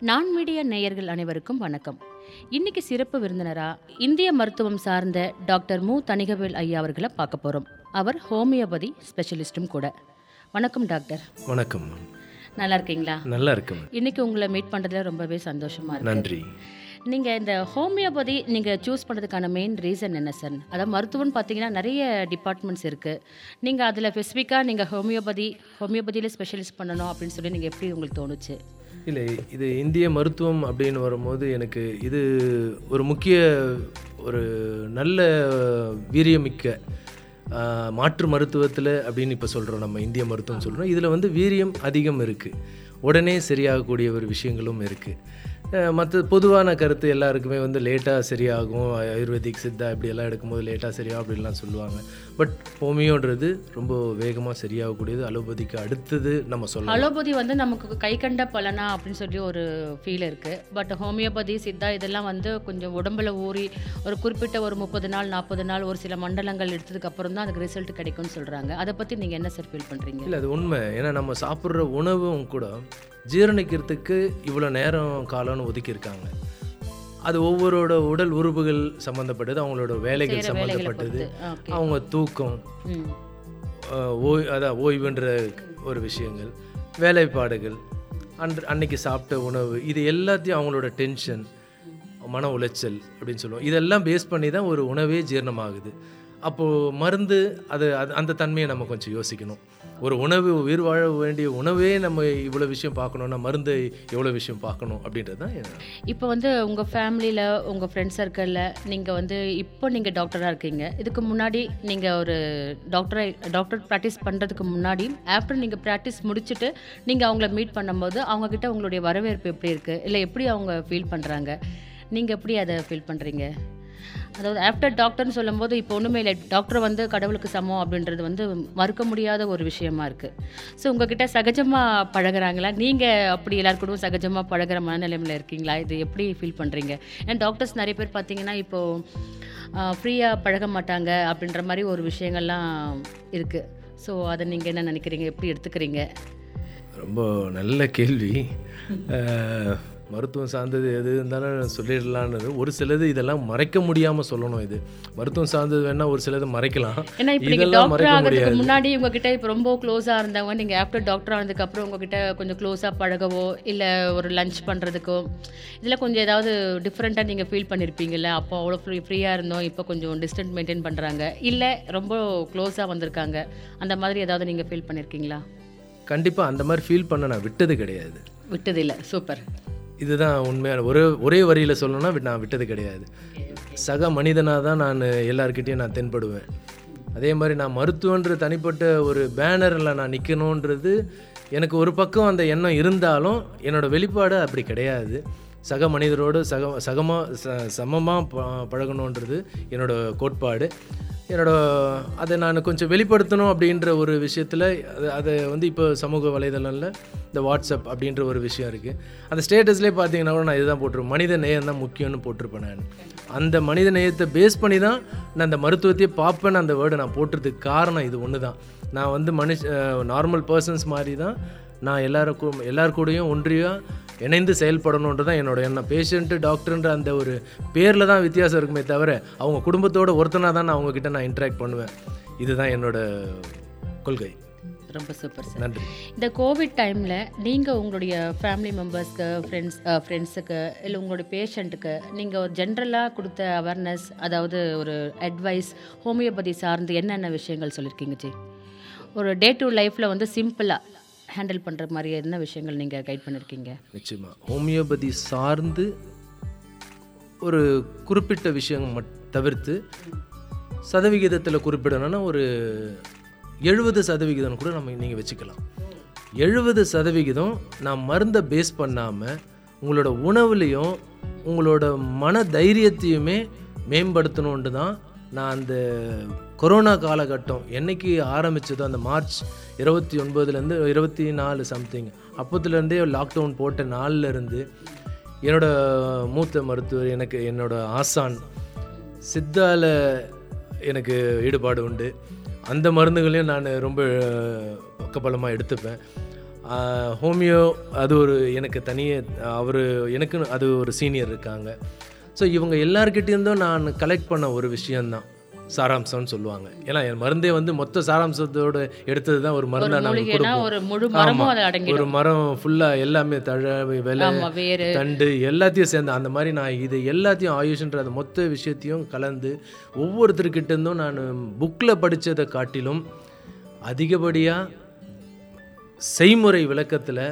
நான் மீடியா நேயர்கள் அனைவருக்கும் வணக்கம். இன்னைக்கு சிறப்பு விருந்தினரா இந்திய மருத்துவம் சார்ந்த டாக்டர் மு. தணிகவேல் ஐயா அவர்களை பார்க்க போறோம். அவர் ஹோமியோபதி ஸ்பெஷலிஸ்டும் கூட. வணக்கம் டாக்டர். வணக்கம். நல்லா இருக்கீங்களா? நல்லா இருக்கு இன்னைக்கு உங்களை மீட் பண்றதுல ரொம்பவே சந்தோஷமா இருக்கு. நன்றி. நீங்க இந்த ஹோமியோபதி நீங்க சூஸ் பண்ணதுக்கான மெயின் ரீசன் என்ன சார் அதாவது மருத்துவம்னு பார்த்தீங்கன்னா நிறைய டிபார்ட்மெண்ட்ஸ் இருக்கு. நீங்க அதுல ஸ்பெசிஃபிக்காக நீங்க ஹோமியோபதி ஹோமியோபதியில ஸ்பெஷலிஸ்ட் பண்ணணும் அப்படின்னு சொல்லி நீங்க எப்படி உங்களுக்கு தோணுச்சு? இல்லை இது இந்திய மருத்துவம் அப்படின்னு வரும்போது எனக்கு இது ஒரு முக்கிய ஒரு நல்ல வீரியமிக்க மாற்று மருத்துவத்தில் அப்படின்னு இப்போ சொல்கிறோம் நம்ம இந்திய மருத்துவம் சொல்கிறோம் இதில் வந்து வீரியம் அதிகம் இருக்குது உடனே சரியாகக்கூடிய ஒரு விஷயங்களும் இருக்குது மற்ற பொதுவான கருத்து எல்லாருக்குமே வந்து லேட்டாக சரியாகும். ஆயுர்வேதிக் சித்தா இப்படி எல்லாம் எடுக்கும்போது லேட்டாக சரியாகும் அப்படின்லாம் சொல்லுவாங்க. பட் ஹோமியோன்றது ரொம்ப வேகமாக சரியாகக்கூடியது. அலோபதிக்கு அடுத்தது நம்ம சொல்லலாம். அலோபதி வந்து நமக்கு கை கண்ட பலனா அப்படின்னு சொல்லி ஒரு ஃபீல் இருக்கு. பட் ஹோமியோபதி சித்தா இதெல்லாம் வந்து கொஞ்சம் உடம்புல ஊறி ஒரு குறிப்பிட்ட ஒரு முப்பது நாள் நாற்பது நாள் ஒரு சில மண்டலங்கள் எடுத்ததுக்கு அப்புறம் தான் அதுக்கு ரிசல்ட் கிடைக்கும்னு சொல்றாங்க. அதை பத்தி நீங்க என்ன சார் ஃபீல் பண்றீங்க? இல்லை அது உண்மை. ஏன்னா நம்ம சாப்பிட்ற உணவும் கூட ஜீரணிக்கிறதுக்கு இவ்வளோ நேரம் காலம்னு ஒதுக்கியிருக்காங்க. அது ஒவ்வொருட உடல் உறுப்புகள் சம்மந்தப்பட்டது அவங்களோட வேலைகள் சம்மந்தப்பட்டது அவங்க தூக்கம் ஓய் அதான் ஓய்வுன்ற ஒரு விஷயங்கள் வேலைப்பாடுகள் அன்று அன்னைக்கு சாப்பிட்ட உணவு இது எல்லாத்தையும் அவங்களோட டென்ஷன் மன உளைச்சல் அப்படின்னு சொல்லுவோம். இதெல்லாம் பேஸ் பண்ணி தான் ஒரு உணவே ஜீரணமாகுது. அப்போது மருந்து அது அது அந்த தன்மையை நம்ம கொஞ்சம் யோசிக்கணும். ஒரு உணவு உயிர் வாழ வேண்டிய உணவே நம்ம இவ்வளோ விஷயம் பார்க்கணுன்னா மருந்து எவ்வளோ விஷயம் பார்க்கணும் அப்படின்றது தான் இப்போ வந்து உங்கள் ஃபேமிலியில் உங்கள் ஃப்ரெண்ட்ஸ் சர்க்கிளில் நீங்கள் வந்து இப்போ நீங்கள் டாக்டராக இருக்கீங்க. இதுக்கு முன்னாடி நீங்கள் ஒரு டாக்டரை டாக்டர் ப்ராக்டிஸ் பண்ணுறதுக்கு முன்னாடி ஆஃப்டர் நீங்கள் ப்ராக்டிஸ் முடிச்சுட்டு நீங்கள் அவங்கள மீட் பண்ணும்போது அவங்கக்கிட்ட உங்களுடைய வரவேற்பு எப்படி இருக்குது இல்லை எப்படி அவங்க ஃபீல் பண்ணுறாங்க நீங்கள் எப்படி அதை ஃபீல் பண்ணுறீங்க அதாவது ஆஃப்டர் டாக்டர்னு சொல்லும்போது இப்போ ஒன்றுமே இல்லை. டாக்டர் வந்து கடவுளுக்கு சமம் அப்படின்றது வந்து மறுக்க முடியாத ஒரு விஷயமா இருக்குது ஸோ உங்ககிட்ட சகஜமாக பழகுறாங்களா? நீங்கள் அப்படி எல்லாருக்கூடவும் சகஜமாக பழகுற மனநிலைமையில் இருக்கீங்களா? இது எப்படி ஃபீல் பண்ணுறீங்க ஏன்னா டாக்டர்ஸ் நிறைய பேர் பார்த்தீங்கன்னா இப்போது ஃப்ரீயாக பழக மாட்டாங்க அப்படின்ற மாதிரி ஒரு விஷயங்கள்லாம் இருக்குது ஸோ அதை நீங்கள் என்ன நினைக்கிறீங்க? எப்படி எடுத்துக்கிறீங்க? ரொம்ப நல்ல கேள்வி. மருத்துவம் சார்ந்தது எது இருந்தாலும் சொல்லிடலான்னு ஒரு சிலது இதெல்லாம் மறைக்க முடியாமல் சொல்லணும் இது. மருத்துவம் சார்ந்தது வேணால் ஒரு சிலது மறைக்கலாம். ஏன்னா இதெல்லாம் டாக்டர் மறைக்க முடியாது. முன்னாடி உங்ககிட்ட இப்போ ரொம்ப க்ளோஸாக இருந்தவங்க நீங்கள் ஆஃப்டர் டாக்டர் ஆனதுக்கப்புறம் உங்ககிட்ட கொஞ்சம் க்ளோஸாக பழகவோ இல்லை ஒரு லஞ்ச் பண்ணுறதுக்கோ இதில் கொஞ்சம் ஏதாவது டிஃப்ரெண்ட்டாக நீங்கள் ஃபீல் பண்ணியிருப்பீங்கல்ல அப்போ அவ்வளோ ஃப்ரீ ஃப்ரீயாக இருந்தோம் இப்போ கொஞ்சம் டிஸ்டன்ஸ் மெயின்டைன் பண்ணுறாங்க இல்லை ரொம்ப க்ளோஸாக வந்திருக்காங்க அந்த மாதிரி ஏதாவது நீங்கள் ஃபீல் பண்ணியிருக்கீங்களா கண்டிப்பாக அந்த மாதிரி ஃபீல் பண்ண நான் விட்டது கிடையாது. விட்டதில்லை. சூப்பர். இதுதான் உண்மையான ஒரே ஒரே வரியில் சொல்லணும்னா நான் விட்டது கிடையாது. சக மனிதனாக தான் நான் எல்லாருக்கிட்டேயும் நான் தென்படுவேன். அதே மாதிரி நான் மருத்துவன்ற தனிப்பட்ட ஒரு பேனரில் நான் நிற்கணுன்றது எனக்கு ஒரு பக்கம் அந்த எண்ணம் இருந்தாலும் என்னோடய வெளிப்பாடு அப்படி கிடையாது. சக மனிதரோடு சக சகமாக ச சமமாக ப பழகணுன்றது என்னோடய கோட்பாடு. என்னோட அதை நான் கொஞ்சம் வெளிப்படுத்தணும் அப்படின்ற ஒரு விஷயத்தில் அது அதை வந்து இப்போ சமூக வலைதளங்களில் இந்த வாட்ஸ்அப் அப்படின்ற ஒரு விஷயம் இருக்குது அந்த ஸ்டேட்டஸ்லேயே பார்த்தீங்கன்னா கூட நான் இதுதான் போட்டிருப்பேன். மனித நேயம் தான் முக்கியம்னு போட்டிருப்பேன் நான். அந்த மனித நேயத்தை பேஸ் பண்ணி தான் நான் அந்த மருத்துவத்தையே பார்ப்பேன்னு அந்த வேர்டை நான் போட்டுறதுக்கு காரணம் இது ஒன்று தான் நான் வந்து மனுஷ நார்மல் பர்சன்ஸ் மாதிரி தான் நான் எல்லாருக்கும் எல்லார் கூடயும் ஒன்றியாக இணைந்து செயல்படணுன்றது தான் என்னோட எண்ணம். பேஷண்ட்டு டாக்டர்ன்ற அந்த ஒரு பேரில் தான் வித்தியாசம் இருக்குமே தவிர அவங்க குடும்பத்தோட ஒருத்தனாக தான் நான் அவங்கக்கிட்ட நான் இன்ட்ராக்ட் பண்ணுவேன். இதுதான் என்னோட கொள்கை. ரொம்ப சூப்பர் சார் நன்றி. இந்த கோவிட் டைமில் நீங்கள் உங்களுடைய ஃபேமிலி மெம்பர்ஸ்க்கு ஃப்ரெண்ட்ஸ் ஃப்ரெண்ட்ஸுக்கு இல்லை உங்களுடைய பேஷண்ட்டுக்கு நீங்கள் ஒரு ஜென்ரலாக கொடுத்த அவேர்னஸ் அதாவது ஒரு அட்வைஸ் ஹோமியோபதி சார்ந்து என்னென்ன விஷயங்கள் சொல்லியிருக்கீங்க ஜி? ஒரு டே டு லைஃப்பில் வந்து சிம்பிளாக ஹேண்டில் பண்ணுற மாதிரி என்ன விஷயங்கள் நீங்கள் கைட் பண்ணியிருக்கீங்க நிச்சயமாக ஹோமியோபதி சார்ந்து ஒரு குறிப்பிட்ட விஷயம் மட் தவிர்த்து சதவிகிதத்தில் குறிப்பிடணும்னா ஒரு எழுபது சதவிகிதம் கூட நம்ம நீங்கள் வச்சுக்கலாம். எழுபது சதவிகிதம் நான் மருந்தை பேஸ் பண்ணாமல் உங்களோட உணவுலையும் உங்களோட மன தைரியத்தையுமே மேம்படுத்தணுன்ட்டு தான் நான் அந்த கொரோனா காலகட்டம் என்னைக்கு ஆரம்பித்ததோ அந்த மார்ச் இருபத்தி ஒன்பதுலேருந்து இருபத்தி நாலு சம்திங் அப்போத்துலேருந்தே லாக்டவுன் போட்ட நாள்லேருந்து என்னோட மூத்த மருத்துவர் எனக்கு என்னோட ஆசான் சித்தால எனக்கு ஈடுபாடு உண்டு. அந்த மருந்துகளையும் நான் ரொம்ப பக்கபலமாக எடுத்துப்பேன். ஹோமியோ அது ஒரு எனக்கு தனியே அவர் எனக்கு அது ஒரு சீனியர் இருக்காங்க. ஸோ இவங்க எல்லார்கிட்டேருந்தும் நான் கலெக்ட் பண்ண ஒரு விஷயந்தான் சாராம்சம்னு சொல்லுவாங்க. ஏன்னா என் மருந்தே வந்து மொத்த சாராம்சத்தோடு எடுத்தது தான் ஒரு மருந்தை நாங்கள் கொடுப்போம். ஒரு மரம் ஃபுல்லாக எல்லாமே தழை விலை தண்டு எல்லாத்தையும் சேர்ந்து அந்த மாதிரி நான் இது எல்லாத்தையும் ஆயுஷ்ன்ற அந்த மொத்த விஷயத்தையும் கலந்து ஒவ்வொருத்தர்கிட்ட இருந்தும் நான் புக்கில் படித்ததை காட்டிலும் அதிகப்படியாக செய்முறை விளக்கத்தில்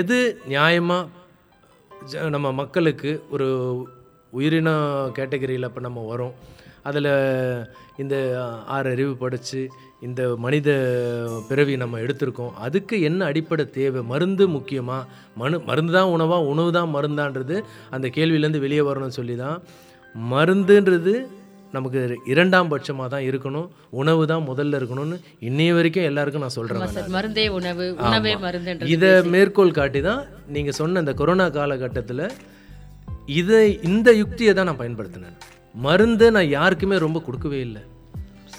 எது நியாயமாக நம்ம மக்களுக்கு ஒரு உயிரின கேட்டகரியில் இப்போ நம்ம வரோம். அதில் இந்த ஆறு அறிவு படித்து இந்த மனித பிறவி நம்ம எடுத்திருக்கோம். அதுக்கு என்ன அடிப்படை தேவை? மருந்து முக்கியமாக மனு மருந்து தான் உணவா? உணவு தான் மருந்தான்றது அந்த கேள்வியிலேருந்து வெளியே வரணும்னு சொல்லி தான். மருந்துன்றது நமக்கு இரண்டாம் பட்சமாக தான் இருக்கணும். உணவு தான் முதல்ல இருக்கணும்னு இன்னைய வரைக்கும் எல்லாருக்கும் நான் சொல்கிறேன் மருந்தே உணவு உணவே மருந்துன்றது இதை மேற்கோள் காட்டி தான் நீங்கள் சொன்ன இந்த கொரோனா காலகட்டத்தில் இதை இந்த யுக்தியை தான் நான் பயன்படுத்தினேன். மருந்து நான் யாருக்குமே ரொம்ப கொடுக்கவே இல்லை.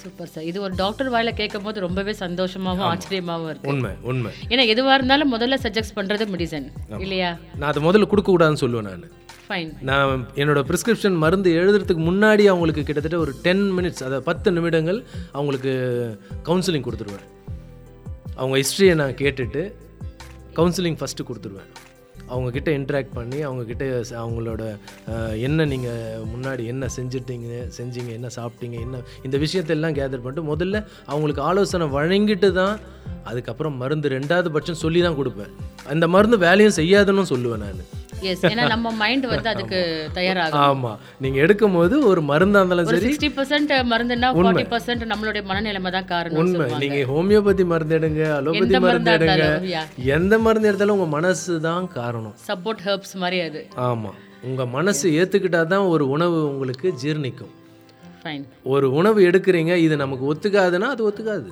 சூப்பர் சார் இது ஒரு டாக்டர் வாயில கேட்கும் போது ரொம்பவே சந்தோஷமாவும் ஆச்சரியமாவும் இருக்கு. உண்மை உண்மை. ஏன்னா எதுவா இருந்தாலும் முதல்ல சஜெஸ்ட் பண்றது மெடிசன் இல்லையா? நான் அதை முதல்ல கொடுக்கக்கூடாதுன்னு சொல்லுவேன் நான். ஃபைன் நான் என்னோட ப்ரிஸ்கிரிப்ஷன் மருந்து எழுதுறதுக்கு முன்னாடி அவங்களுக்கு கிட்டத்தட்ட ஒரு டென் மினிட்ஸ் அதாவது பத்து நிமிடங்கள் அவங்களுக்கு கவுன்சிலிங் கொடுத்துருவேன். அவங்க ஹிஸ்ட்ரியை நான் கேட்டுட்டு கவுன்சிலிங் ஃபஸ்ட்டு கொடுத்துருவேன். அவங்கக்கிட்ட இன்ட்ராக்ட் பண்ணி அவங்கக்கிட்ட அவங்களோட என்ன நீங்கள் முன்னாடி என்ன செஞ்சிட்டீங்க செஞ்சீங்க என்ன சாப்பிட்டீங்க என்ன இந்த விஷயத்தெல்லாம் கேதர் பண்ணிட்டு முதல்ல அவங்களுக்கு ஆலோசனை வழங்கிட்டு தான் அதுக்கப்புறம் மருந்து ரெண்டாவது பட்சம் சொல்லி தான் கொடுப்பேன். அந்த மருந்து வேலையும் செய்யாதுன்னு சொல்லுவேன் நான். எஸ் ஏன்னா நம்ம மைண்ட் வந்து அதுக்கு தயாராகும். ஆமாம் நீங்கள் எடுக்கும் போது ஒரு மருந்தாக இருந்தாலும் சரி. சிக்ஸ்டி பர்சன்ட் மருந்துன்னா ஃபார்ட்டி பர்சன்ட் நம்மளுடைய மனநிலைமை தான் காரணம் உண்மை. நீங்கள் ஹோமியோபதி மருந்து எடுங்க அலோபதி மருந்து மருந்தா எடுங்க. எந்த மருந்து எடுத்தாலும் உங்கள் மனசு தான் காரணம். சப்போர்ட் ஹெர்ப்ஸ் மாதிரி அது. ஆமாம் உங்கள் மனசு ஏற்றுக்கிட்டா தான் ஒரு உணவு உங்களுக்கு ஜீரணிக்கும். ஒரு உணவு எடுக்கிறீங்க இது நமக்கு ஒத்துக்காதுன்னா அது ஒத்துக்காது.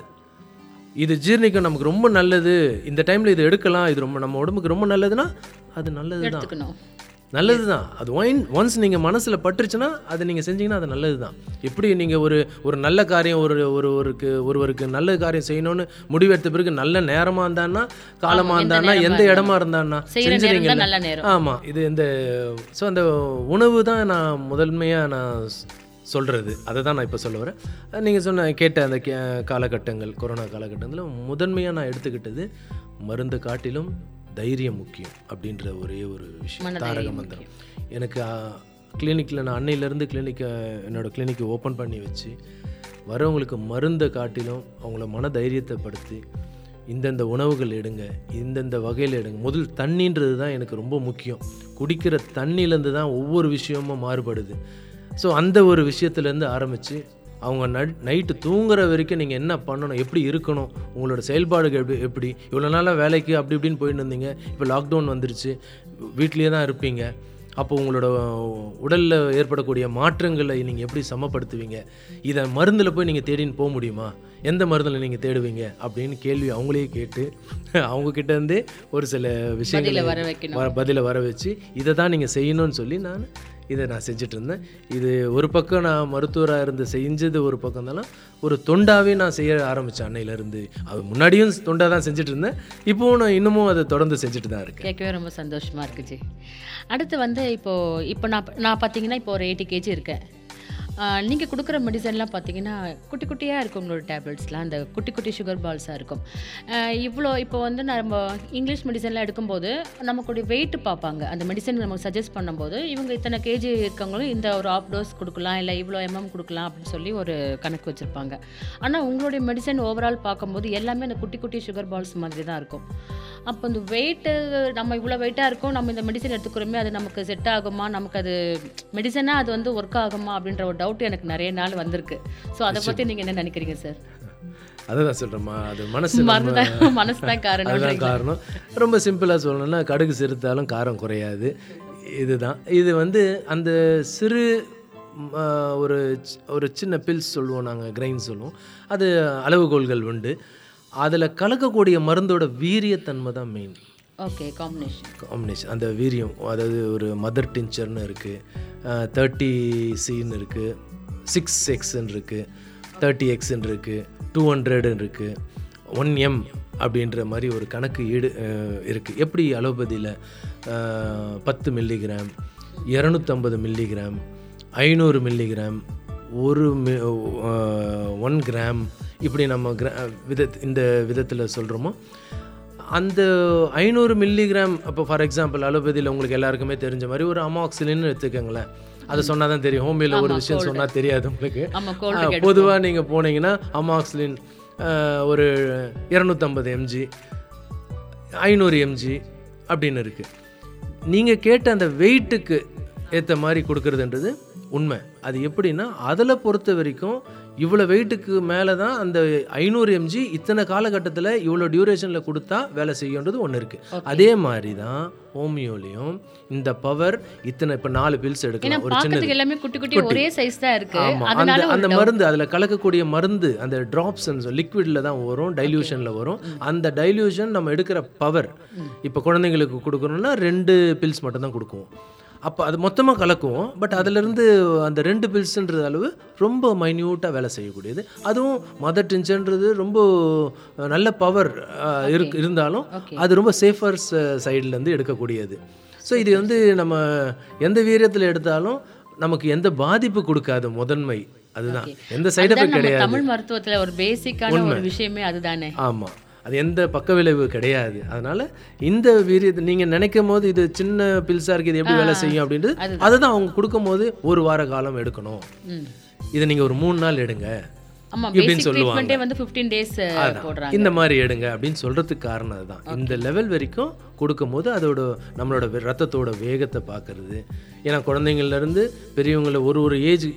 இது ஜீரணிக்கும் நமக்கு ரொம்ப நல்லது. இந்த டைமில் இது எடுக்கலாம். இது ரொம்ப நம்ம உடம்புக்கு ரொம்ப நல்லதுன்னா அது நல்லது தான் நல்லது தான் அது ஒயின் ஒன்ஸ் நீங்கள் மனசில் பட்டுருச்சுன்னா அது நீங்கள் செஞ்சீங்கன்னா அது நல்லது தான் எப்படி நீங்கள் ஒரு ஒரு நல்ல காரியம் ஒரு ஒரு ஒருக்கு ஒருவருக்கு நல்ல காரியம் செய்யணும்னு முடிவெடுத்த பிறகு நல்ல நேரமாக இருந்தான்னா காலமாக இருந்தான்னா எந்த இடமா இருந்தான்னா நேரம் ஆமாம் இது இந்த ஸோ அந்த உணவு தான் நான் முதன்மையாக நான் சொல்கிறது அதை தான் நான் இப்போ சொல்ல வரேன். நீங்கள் சொன்ன கேட்ட அந்த காலகட்டங்கள் கொரோனா காலகட்டத்தில் முதன்மையாக நான் எடுத்துக்கிட்டது மருந்து காட்டிலும் தைரியம் முக்கியம் அப்படின்ற ஒரே ஒரு விஷயம். தாரக மந்திரம். எனக்கு கிளினிக்கில் நான் அன்னையிலேருந்து கிளினிக்கை என்னோடய கிளினிக்கை ஓப்பன் பண்ணி வச்சு வரவங்களுக்கு மருந்தை காட்டிலும் அவங்கள மன தைரியத்தை படுத்தி இந்தந்த உணவுகள் எடுங்க இந்தந்த வகையில் எடுங்க. முதல் தண்ணின்றது தான் எனக்கு ரொம்ப முக்கியம். குடிக்கிற தண்ணியிலேருந்து தான் ஒவ்வொரு விஷயமும் மாறுபடுது. ஸோ அந்த ஒரு விஷயத்துலேருந்து ஆரம்பித்து அவங்க நைட்டு தூங்குற வரைக்கும் நீங்கள் என்ன பண்ணணும் எப்படி இருக்கணும் உங்களோட செயல்பாடுகள் எப்படி எப்படி இவ்வளோ நாளாக வேலைக்கு அப்படி இப்படின்னு போயிட்டு இருந்தீங்க இப்போ லாக்டவுன் வந்துருச்சு வீட்லேயே தான் இருப்பீங்க அப்போ உங்களோட உடலில் ஏற்படக்கூடிய மாற்றங்களை நீங்கள் எப்படி சமப்படுத்துவீங்க இதை மருந்தில் போய் நீங்கள் தேடின்னு போக முடியுமா எந்த மருந்தில் நீங்கள் தேடுவீங்க அப்படின்னு கேள்வி அவங்களே கேட்டு அவங்கக்கிட்ட இருந்தே ஒரு சில விஷயங்களை வர பதிலை வர வச்சு இதை தான் நீங்கள் செய்யணும்னு சொல்லி நான் இதை நான் செஞ்சுட்டு இருந்தேன் இது ஒரு பக்கம் நான் மருத்துவராக இருந்து செஞ்சது ஒரு பக்கம் தான் ஒரு தொண்டாவே நான் செய்ய ஆரம்பித்தேன் அன்னையிலேருந்து அது முன்னாடியும் தொண்டாக தான் செஞ்சுட்டு இருந்தேன் இப்போவும் நான் இன்னமும் அதை தொடர்ந்து செஞ்சுட்டு தான் இருக்கேன். கேட்கவே ரொம்ப சந்தோஷமாக இருக்கு அடுத்து வந்து இப்போது இப்போ நான் நான் பார்த்தீங்கன்னா இப்போ ஒரு எயிட்டி கேஜி இருக்கேன். நீங்கள் கொடுக்குற மெடிசன்லாம் பார்த்தீங்கன்னா குட்டி குட்டியாக இருக்கும் உங்களோட டேப்லெட்ஸ்லாம் அந்த குட்டி குட்டி சுகர் பால்ஸாக இருக்கும். இவ்வளோ இப்போ வந்து நம்ம இங்கிலீஷ் மெடிசன்லாம் எடுக்கும்போது நமக்குடைய வெயிட் பார்ப்பாங்க அந்த மெடிசன் நமக்கு சஜஸ்ட் பண்ணும்போது இவங்க இத்தனை கேஜி இருக்கவங்களும் இந்த ஒரு ஆஃப் டோஸ் கொடுக்கலாம் இல்லை இவ்வளோ எம்எம் கொடுக்கலாம் அப்படின்னு சொல்லி ஒரு கணக்கு வச்சுருப்பாங்க. ஆனால் உங்களுடைய மெடிசன் ஓவரால் பார்க்கும்போது எல்லாமே அந்த குட்டி குட்டி சுகர் பால்ஸ் மாதிரி தான் இருக்கும். அப்போ இந்த வெயிட்டு நம்ம இவ்வளோ வெயிட்டாக இருக்கும் நம்ம இந்த மெடிசன் எடுத்துக்கிறோமே அது நமக்கு செட் ஆகுமா? நமக்கு அது மெடிசனாக அது வந்து ஒர்க் ஆகுமா? அப்படின்ற ஒரு டவுட் எனக்கு நிறைய நாள் வந்திருக்கு. ஸோ அதை பற்றி நீங்கள் என்ன நினைக்கிறீங்க சார் அதை தான் சொல்கிறேம்மா அது மனசு மனசு தான் காரணம் அதுதான் காரணம். ரொம்ப சிம்பிளாக சொல்லணும்னா கடுகு சிறுத்தாலும் காரம் குறையாது. இதுதான். இது வந்து அந்த சிறு ஒரு ஒரு சின்ன பில்ஸ் சொல்லுவோம் நாங்கள் கிரைன் சொல்லுவோம். அது அளவுகோல்கள் உண்டு. அதில் கலக்கக்கூடிய மருந்தோட வீரியத்தன்மை தான் மெயின் ஓகே காம்பினேஷன் காம்பினேஷன் அந்த வீரியம் அதாவது ஒரு மதர் டின்ச்சர்னு இருக்குது தேர்ட்டி சின்னு இருக்குது சிக்ஸ் எக்ஸ்ன்னு இருக்குது தேர்ட்டி எக்ஸ்ன்னு இருக்குது டூ ஹண்ட்ரடுன்னு இருக்குது ஒன் எம் அப்படின்ற மாதிரி ஒரு கணக்கு ஈடு இருக்குது எப்படி அலோபதியில் பத்து மில்லிகிராம் இரநூத்தம்பது மில்லிகிராம் ஐநூறு மில்லிகிராம் ஒரு மி ஒன் கிராம் இப்படி நம்ம கிரா வித இந்த விதத்தில் சொல்கிறோமோ அந்த ஐநூறு மில்லிகிராம் இப்போ ஃபார் எக்ஸாம்பிள் அலோபதியில் உங்களுக்கு எல்லாருக்குமே தெரிஞ்ச மாதிரி ஒரு அமாக்சிலின்னு எடுத்துக்கோங்களேன். அதை சொன்னால் தான் தெரியும் ஹோமியோவில் ஒரு விஷயம் சொன்னால் தெரியாது உங்களுக்கு. பொதுவாக நீங்கள் போனீங்கன்னா அமாக்சிலின் ஒரு இரநூத்தம்பது எம்ஜி ஐநூறு எம்ஜி அப்படின்னு இருக்குது நீங்கள் கேட்ட அந்த வெயிட்டுக்கு ஏற்ற மாதிரி கொடுக்கறதுன்றது உண்மை. அது எப்படின்னா அதில் பொறுத்த வரைக்கும் இவ்வளோ வெயிட்டுக்கு மேலே தான் அந்த ஐநூறு எம்ஜி இத்தனை காலகட்டத்தில் இவ்வளோ டியூரேஷனில் கொடுத்தா வேலை செய்யுன்றது ஒன்று இருக்குது அதே மாதிரி தான் ஹோமியோலையும் இந்த பவர் இத்தனை இப்போ நாலு பில்ஸ் எடுக்கலாம். ஒரு பார்க்கறதுக்கு எல்லாமே குட்டி குட்டி ஒரே சைஸ் தான் இருக்கு. அந்த அந்த. மருந்து அதில் கலக்கக்கூடிய மருந்து அந்த ட்ராப்ஸ் லிக்விடில் தான் வரும் டைல்யூஷனில் வரும். அந்த டைல்யூஷன் நம்ம எடுக்கிற பவர் இப்போ குழந்தைங்களுக்கு கொடுக்கணும்னா ரெண்டு பில்ஸ் மட்டும் தான் கொடுக்குவோம். அப்போ அது மொத்தமாக கலக்குவோம் பட் அதிலிருந்து அந்த ரெண்டு பில்ஸ்ன்ற அளவு ரொம்ப மைன்யூட்டாக வேலை செய்யக்கூடியது. அதுவும் மதர் டின்ச்சன்றது ரொம்ப நல்ல பவர் இருக்கு இருந்தாலும். அது ரொம்ப சேஃபர் சைட்லேருந்து எடுக்கக்கூடியது. ஸோ இது வந்து நம்ம எந்த வீரியத்தில் எடுத்தாலும் நமக்கு எந்த பாதிப்பு கொடுக்காது முதன்மை. அதுதான். எந்த சைடு எஃபெக்ட் கிடையாது. தமிழ் மருத்துவத்துல ஒரு பேசிக்கான ஒரு விஷயமே அதுதானே? ஆமாம் அது எந்த பக்க விளைவு கிடையாது அதனால இந்த வீரியத்தை நீங்கள் நினைக்கும் போது இது சின்ன பில்ஸாக இருக்குது இது எப்படி வேலை செய்யும் அப்படின்றது அதுதான். அவங்க கொடுக்கும்போது ஒரு வார காலம் எடுக்கணும். இதை நீங்கள் ஒரு மூணு நாள் எடுங்க இப்படின்னு சொல்லுவாங்க. வந்து 15 டேஸ். போடுறாங்க. இந்த மாதிரி எடுங்க அப்படின்னு சொல்கிறதுக்கு காரணம் அதுதான். இந்த லெவல் வரைக்கும் கொடுக்கும்போது அதோட நம்மளோட ரத்தத்தோட வேகத்தை பார்க்கறது. ஏன்னா குழந்தைங்கள்லேருந்து பெரியவங்கள ஒரு ஒரு ஏஜ்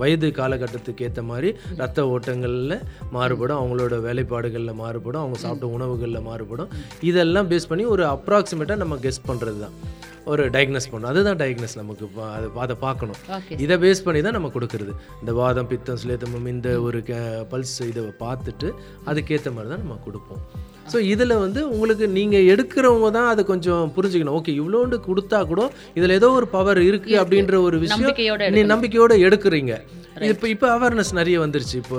வயது காலகட்டத்துக்கு ஏற்ற மாதிரி ரத்த ஓட்டங்களில் மாறுபடும். அவங்களோட வேலைப்பாடுகளில் மாறுபடும். அவங்க சாப்பிட்ட உணவுகளில் மாறுபடும். இதெல்லாம் பேஸ் பண்ணி ஒரு அப்ராக்சிமேட்டாக நம்ம கெஸ் பண்ணுறது தான் ஒரு டயக்னஸ் பண்ணணும். அதுதான் டயக்னஸ் நமக்கு அதை அதை பார்க்கணும். இதை பேஸ் பண்ணி தான் நம்ம கொடுக்கறது. இந்த வாதம் பித்தம் சுலேத்தமம் இந்த ஒரு பல்ஸ் இதை பார்த்துட்டு அதுக்கேற்ற மாதிரி தான் நம்ம கொடுப்போம். ஸோ இதில் வந்து உங்களுக்கு நீங்கள் எடுக்கிறவங்க தான் அதை கொஞ்சம் புரிஞ்சுக்கணும். ஓகே இவ்வளோண்டு கொடுத்தா கூட இதில் ஏதோ ஒரு பவர் இருக்குது அப்படின்ற ஒரு விஷயம் நீ நம்பிக்கையோட எடுக்கிறீங்க. இப்போ இப்போ அவேர்னஸ் நிறைய வந்துருச்சு. இப்போ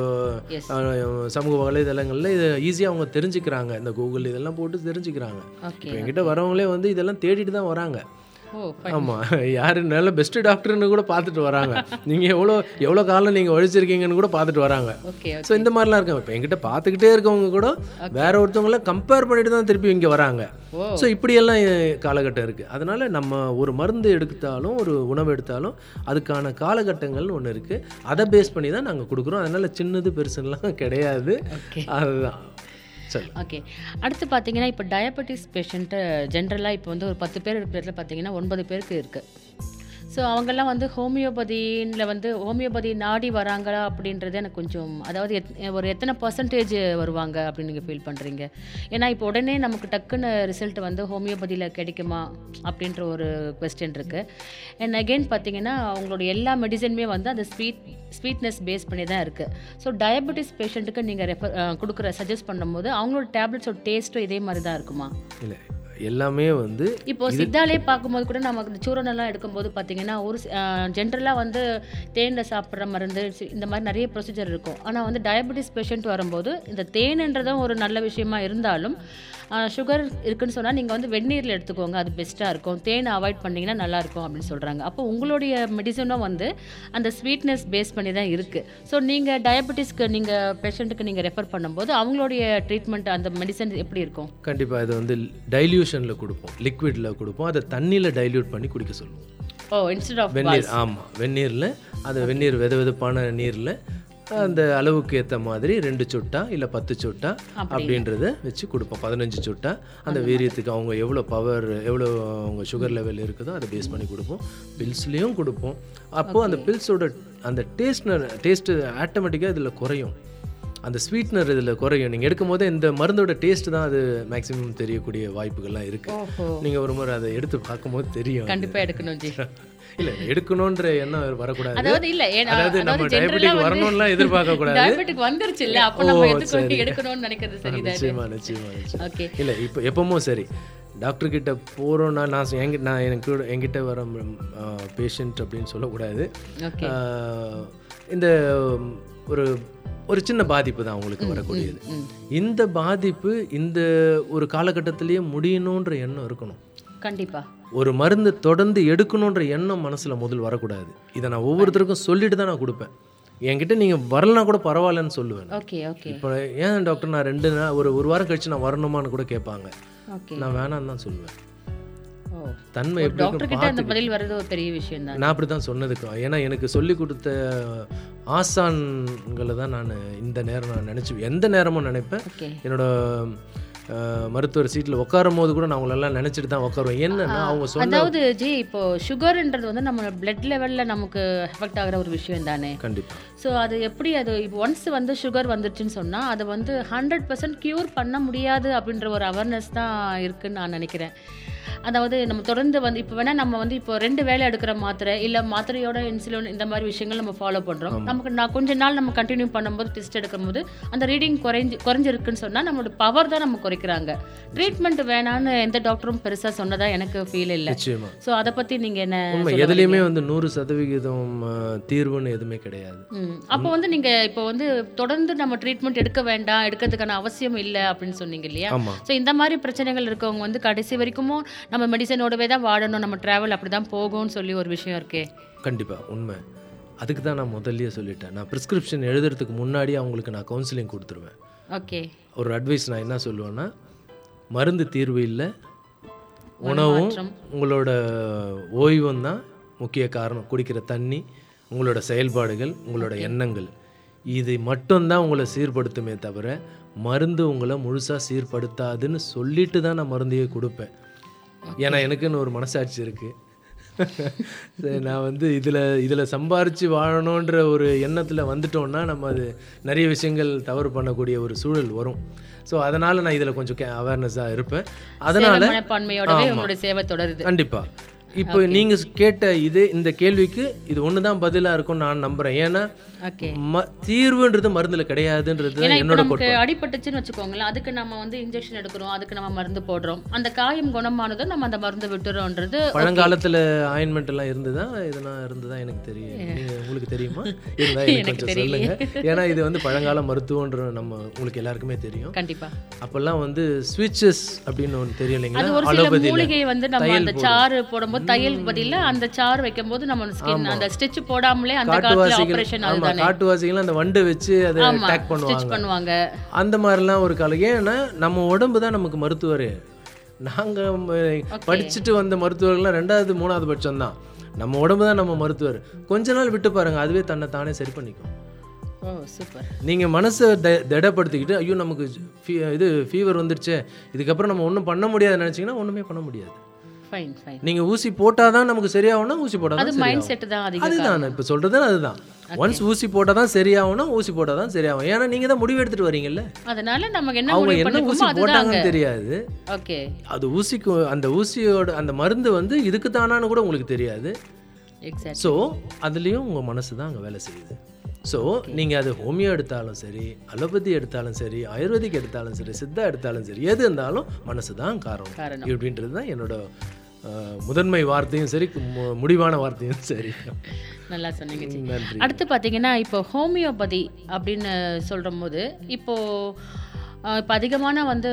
சமூக வலைதளங்களில் இதை ஈஸியாக அவங்க தெரிஞ்சுக்கிறாங்க. இந்த கூகுள் இதெல்லாம் போட்டு தெரிஞ்சுக்கிறாங்க. இப்போ என்கிட்ட வரவங்களே வந்து இதெல்லாம் தேடிட்டு தான் வராங்க. ஆமாம் யார் நல்ல பெஸ்ட் டாக்டர்னு கூட பார்த்துட்டு வராங்க. நீங்கள் எவ்வளோ எவ்வளோ காலம் நீங்கள் உழைச்சிருக்கீங்கன்னு கூட பார்த்துட்டு வராங்க. ஓகே ஸோ இந்த மாதிரிலாம் இருக்காங்க. இப்போ என்கிட்ட பார்த்துக்கிட்டே இருக்கவங்க கூட வேற ஒருத்தவங்கள கம்பேர் பண்ணிட்டு தான் திருப்பி இங்கே வராங்க. ஸோ இப்படியெல்லாம் காலகட்டம் இருக்குது அதனால் நம்ம ஒரு மருந்து எடுத்தாலும் ஒரு உணவு எடுத்தாலும் அதுக்கான காலகட்டங்கள்னு ஒன்று இருக்குது அதை பேஸ் பண்ணி தான் நாங்கள் கொடுக்குறோம். அதனால் சின்னது பெருசுலாம் கிடையாது. அதுதான். ஓகே அடுத்து பார்த்தீங்கன்னா இப்போ டயபெட்டிஸ் பேஷண்ட்டு ஜென்ரலாக இப்போ வந்து ஒரு பத்து பேர் இருக்கிற இடத்துல பார்த்தீங்கன்னா ஒன்பது பேருக்கு இருக்குது ஸோ அவங்கெல்லாம் வந்து ஹோமியோபதியில் வந்து ஹோமியோபதி நாடி வராங்களா அப்படின்றது எனக்கு கொஞ்சம் அதாவது எத் ஒரு எத்தனை பர்சன்டேஜ் வருவாங்க அப்படின்னு நீங்கள் ஃபீல் பண்ணுறீங்க ஏன்னா இப்போ உடனே நமக்கு டக்குன்னு ரிசல்ட் வந்து ஹோமியோபதியில் கிடைக்குமா அப்படின்ற ஒரு கொஸ்டின் இருக்குது அண்ட் அகெயின் பார்த்தீங்கன்னா அவங்களோட எல்லா மெடிசனுமே வந்து அந்த ஸ்வீட் ஸ்வீட்னஸ் பேஸ் பண்ணி தான் இருக்குது ஸோ டயபெட்டிஸ் பேஷண்ட்டுக்கு நீங்கள் ரெஃபர் கொடுக்குற சஜஸ்ட் பண்ணும்போது அவங்களோட டேப்லெட்ஸோட டேஸ்ட்டும் இதே மாதிரி தான் இருக்குமா? இல்லை எல்லாமே வந்து இப்போ சித்தாலே பார்க்கும்போது கூட நமக்கு இந்த சூரணம் எல்லாம் எடுக்கும்போது பார்த்தீங்கன்னா ஒரு ஜென்ரலாக வந்து தேனில் சாப்பிட்ற மருந்து இந்த மாதிரி நிறைய ப்ரொசீஜர் இருக்கும். ஆனால் வந்து டயபெட்டிஸ் பேஷண்ட் வரும்போது இந்த தேனுன்றதும் ஒரு நல்ல விஷயமா இருந்தாலும் சுகர் இருக்குன்னு சொன்னால் நீங்கள் வந்து வெந்நீரில் எடுத்துக்கோங்க. அது பெஸ்ட்டாக இருக்கும். தேனை அவாய்ட் பண்ணிங்கன்னா நல்லாயிருக்கும் அப்படின்னு சொல்கிறாங்க அப்போ உங்களுடைய மெடிசனும் வந்து அந்த ஸ்வீட்னஸ் பேஸ் பண்ணி தான் இருக்குது ஸோ நீங்கள் டயபெட்டிஸ்க்கு நீங்கள் பேஷண்ட்டுக்கு நீங்கள் ரெஃபர் பண்ணும்போது அவங்களுடைய ட்ரீட்மெண்ட் அந்த மெடிசன் எப்படி இருக்கும்? கண்டிப்பாக இது வந்து டைல்யூஷனில் கொடுப்போம். லிக்விடில் கொடுப்போம். அதை தண்ணியில் டைல்யூட் பண்ணி குடிக்க சொல்லுவோம். ஓ இன்ஸ்டெட் ஆஃப் வெந்நீர் ஆமாம் வெந்நீரில் அது வெந்நீர் வெத வெதுப்பான நீரில் அந்த அளவுக்கு ஏற்ற மாதிரி ரெண்டு சொட்டா இல்லை பத்து சொட்டா அப்படின்றத வச்சு கொடுப்போம். பதினஞ்சு சொட்டா. அந்த வீரியத்துக்கு அவங்க எவ்வளோ பவர் எவ்வளோ அவங்க சுகர் லெவல் இருக்குதோ அதை பேஸ் பண்ணி கொடுப்போம். பில்ஸ்லேயும் கொடுப்போம். அப்போது அந்த பில்ஸோட அந்த டேஸ்ட்னர் டேஸ்ட்டு ஆட்டோமேட்டிக்காக இதில் குறையும். அந்த ஸ்வீட்னர் இதில் குறையும். நீங்கள் எடுக்கும் போதே இந்த மருந்தோட டேஸ்ட் தான் அது மேக்ஸிமம் தெரியக்கூடிய வாய்ப்புகள்லாம் இருக்குது நீங்கள் ஒரு முறை அதை எடுத்து பார்க்கும்போது தெரியும் கண்டிப்பா எடுக்கணும் இல்லை எடுக்கணுன்ற எண்ணம் வரக்கூடாது. அதாவது இல்ல அதாவது நம்ம டயபெட்டிக் வரணும்லாம் எதிர்பார்க்க கூடாது டயபெட்டிக் வந்துருச்சு இல்ல அப்ப நம்ம எதுக்கு எடுக்கணும்னு நினைக்கிறது சரிதான் நிச்சயமா நிச்சயமா ஓகே இல்லை இப்போ எப்பவும் சரி. டாக்டர் கிட்ட போகிறோன்னா நான் என்கிட்ட நான் எனக்கு கூட- என்கிட்ட வர பேஷண்ட் அப்படின்னு சொல்லக்கூடாது. இந்த ஒரு ஒரு சின்ன பாதிப்பு தான் அவங்களுக்கு வரக்கூடியது. இந்த பாதிப்பு இந்த ஒரு காலகட்டத்திலேயே முடியணுன்ற எண்ணம் இருக்கணும். கண்டிப்பா. ஒரு மருந்து தொடர்ந்து எடுக்கணுன்ற எண்ணம் மனசில் முதல் வரக்கூடாது. இதை நான் ஒவ்வொருத்தருக்கும் சொல்லிட்டு தான் நான் கொடுப்பேன். என்கிட்ட நீங்கள் வரலனா கூட பரவாயில்லன்னு சொல்லுவேன் ஓகே ஓகே. இப்போ ஏன் டாக்டர் நான் ரெண்டு நாள் ஒரு ஒரு வாரம் கழிச்சு நான் வரணுமான்னு கூட கேட்பாங்க. நான் வேணான்னு தான் சொல்லுவேன். தன்மை எப்படி வர்றது ஒரு பெரிய விஷயம் தான்? நான் அப்படி தான் சொன்னதுக்கு. ஏன்னா எனக்கு சொல்லி கொடுத்த ஆசான்களை தான் நான் இந்த நேரம் நான் நினச்சி எந்த நேரமும் நினைப்பேன். என்னோட மருத்துவர் சீட்டில் உட்காரும் போது கூட நான் அவங்களெல்லாம் நினச்சிட்டு தான் உட்காருவேன் என்னன்னா அவங்க சொன்ன அதாவது ஜி இப்போ சுகர்ன்றது வந்து நம்ம பிளட் லெவல்ல நமக்கு எஃபெக்ட் ஆகிற ஒரு விஷயம் தானே? கண்டிப்பாக ஸோ அது எப்படி அது இப்போ ஒன்ஸ் வந்து சுகர் வந்துருச்சுன்னு சொன்னால் அதை வந்து ஹண்ட்ரட் பர்சன்ட் க்யூர் பண்ண முடியாது அப்படின்ற ஒரு அவேர்னஸ் தான் இருக்குன்னு நான் நினைக்கிறேன். அதாவது நம்ம தொடர்ந்து வந்து இப்போ வேணால் நம்ம வந்து இப்போ ரெண்டு வேளை எடுக்கிற மாத்திரை இல்லை மாத்திரையோட இன்சுலின் இந்த மாதிரி விஷயங்கள் நம்ம ஃபாலோ பண்ணுறோம் நமக்கு நான் கொஞ்ச நாள் நம்ம கண்டினியூ பண்ணும்போது டெஸ்ட் எடுக்கும்போது அந்த ரீடிங் குறைஞ்சி குறைஞ்சிருக்குன்னு சொன்னால் நம்மளோட பவர் தான் நம்ம குறைக்கிறாங்க. ட்ரீட்மெண்ட் வேணான்னு எந்த டாக்டரும் பெருசாக சொன்னதா எனக்கு ஃபீல் இல்லை. ஸோ அதை பற்றி நீங்கள் என்ன எதுலேயுமே வந்து நூறு சதவிகிதம் தீர்வுன்னு எதுவுமே கிடையாது. அப்போ வந்து நீங்க இப்போ வந்து தொடர்ந்து நம்ம ட்ரீட்மெண்ட் எடுக்க வேண்டாம் எடுக்கிறதுக்கான அவசியம் இல்லை அப்படின்னு சொன்னீங்க இல்லையா? ஸோ இந்த மாதிரி பிரச்சனைகள் இருக்கவங்க வந்து கடைசி வரைக்கும் நம்ம மெடிசனோடவே தான் வாழணும். நம்ம ட்ராவல் அப்படி தான் போகும்னு சொல்லி ஒரு விஷயம் இருக்கே. கண்டிப்பாக உண்மை. அதுக்கு தான் நான் முதல்லயே சொல்லிட்டேன். நான் ப்ரிஸ்கிரிப்ஷன் எழுதுறதுக்கு முன்னாடி அவங்களுக்கு நான் கவுன்சிலிங் கொடுத்துருவேன். ஓகே. ஒரு அட்வைஸ் நான் என்ன சொல்லுவேன்னா மருந்து தீர்வு இல்லை. உணவும் உங்களோட ஓய்வும் தான் முக்கிய காரணம். குடிக்கிற தண்ணி உங்களோட செயல்பாடுகள் உங்களோட எண்ணங்கள். இது மட்டும்தான் உங்களை சீர்படுத்துமே தவிர மருந்து உங்களை முழுசாக சீர்படுத்தாதுன்னு சொல்லிட்டு தான் நான் மருந்தையே கொடுப்பேன். ஏன்னா எனக்குன்னு ஒரு மனசாட்சி இருக்குது சரி நான் வந்து இதில் இதில் சம்பாரித்து வாழணுன்ற ஒரு எண்ணத்தில் வந்துட்டோம்னா நம்ம அது நிறைய விஷயங்கள் தவறு பண்ணக்கூடிய ஒரு சூழல் வரும். ஸோ அதனால் நான் இதில் கொஞ்சம் அவேர்னஸாக இருப்பேன். அதனால் கண்டிப்பாக இப்போ நீங்கள் கேட்ட இது இந்த கேள்விக்கு இது ஒன்று தான் பதிலாக இருக்கும்னு நான் நம்புகிறேன் ஏன்னா தீர்வுன்றது மருந்தில் கிடையாதுன்றது என்னோட அடிபட்டுச்சுன்னு வச்சுக்கோங்களேன் அதுக்கு நம்ம வந்து இன்ஜெக்ஷன் எடுக்கிறோம் அதுக்கு நம்ம மருந்து போடுறோம். அந்த காயம் குணமானதும் நம்ம அந்த மருந்து விட்டுறோன்றது பழங்காலத்தில் ஆயின்மெண்ட் எல்லாம் இருந்ததா இதெல்லாம் இருந்ததா எனக்கு தெரியும் நீங்க உங்களுக்கு தெரியுமா? இருந்தா எனக்கு. சொல்லுங்க. ஏன்னா இது வந்து பழங்கால மருத்துவன்ற நம்ம உங்களுக்கு எல்லாருக்குமே தெரியும். கண்டிப்பா. அப்போல்லாம் வந்து ஸ்விட்சஸ் அப்படின்னு ஒன்று தெரியும் அது இல்லைங்களா ஒரு சில மூலிகை வந்து நம்ம அந்த. சாறு போடும்போது தையல் பதிலா அந்த சாறு வைக்கும்போது நம்ம ஸ்கின். அந்த ஸ்டிச் போடாமலே அந்த காலத்துல ஆபரேஷன் அதுதானே. காட்டுவாசிகள் அந்த வண்டை வச்சு அதை அட்டாக் பண்ணுவாங்க. அந்த மாதிரிலாம் ஒரு காலம். ஏன்னா நம்ம உடம்பு தான் நமக்கு மருத்துவர். நாங்கள் படிச்சுட்டு வந்த மருத்துவர்கள்லாம் ரெண்டாவது மூணாவது பட்சம் தான் நம்ம உடம்பு தான் நம்ம மருத்துவர். கொஞ்ச நாள் விட்டு பாருங்க அதுவே தன்னை தானே சரி பண்ணிக்கும். சூப்பர் நீங்கள் மனசை திடப்படுத்திக்கிட்டு ஐயோ நமக்கு இது ஃபீவர் வந்துருச்சே இதுக்கப்புறம் நம்ம ஒன்றும் பண்ண முடியாதுன்னு நினச்சிங்கன்னா ஒன்றுமே பண்ண முடியாது. ஃபைன் ஃபைன் நீங்கள் ஊசி போட்டால் தான் நமக்கு சரியாகும்னா ஊசி போட்டால் அது மைண்ட் செட் தான் அதிகம் அதுதான் இப்போ சொல்கிறது அதுதான். ஒன்ஸ் ஊசி போட்டால் தான் சரியாகும்னா ஊசி போட்டால் தான் சரியாகும். ஏன்னா நீங்கள் தான் முடிவு எடுத்துகிட்டு வரீங்கல்ல? அதனால நமக்கு என்ன அவங்க என்ன ஊசி போட்டாங்கன்னு தெரியாது. ஓகே அது ஊசிக்கு அந்த ஊசியோட அந்த மருந்து வந்து இதுக்கு தானான்னு கூட உங்களுக்கு தெரியாது. எக்ஸாக்ட் ஸோ அதுலேயும் உங்கள் மனசு தான் அங்கே வேலை செய்யுது. ஸோ நீங்கள் அது ஹோமியோ எடுத்தாலும் சரி அலோபதி எடுத்தாலும் சரி ஆயுர்வேதிக் எடுத்தாலும் சரி சித்தா எடுத்தாலும் சரி எது இருந்தாலும் மனசு தான் காரணம். இப்படின்றது தான் என்னோட முதன்மை வார்த்தையும் சரி முடிவான வார்த்தையும் சரி நல்லா சொன்னீங்க. நன்றி அடுத்து பார்த்தீங்கன்னா இப்போ ஹோமியோபதி அப்படின்னு சொல்கிற போது இப்போ இப்போ அதிகமான வந்து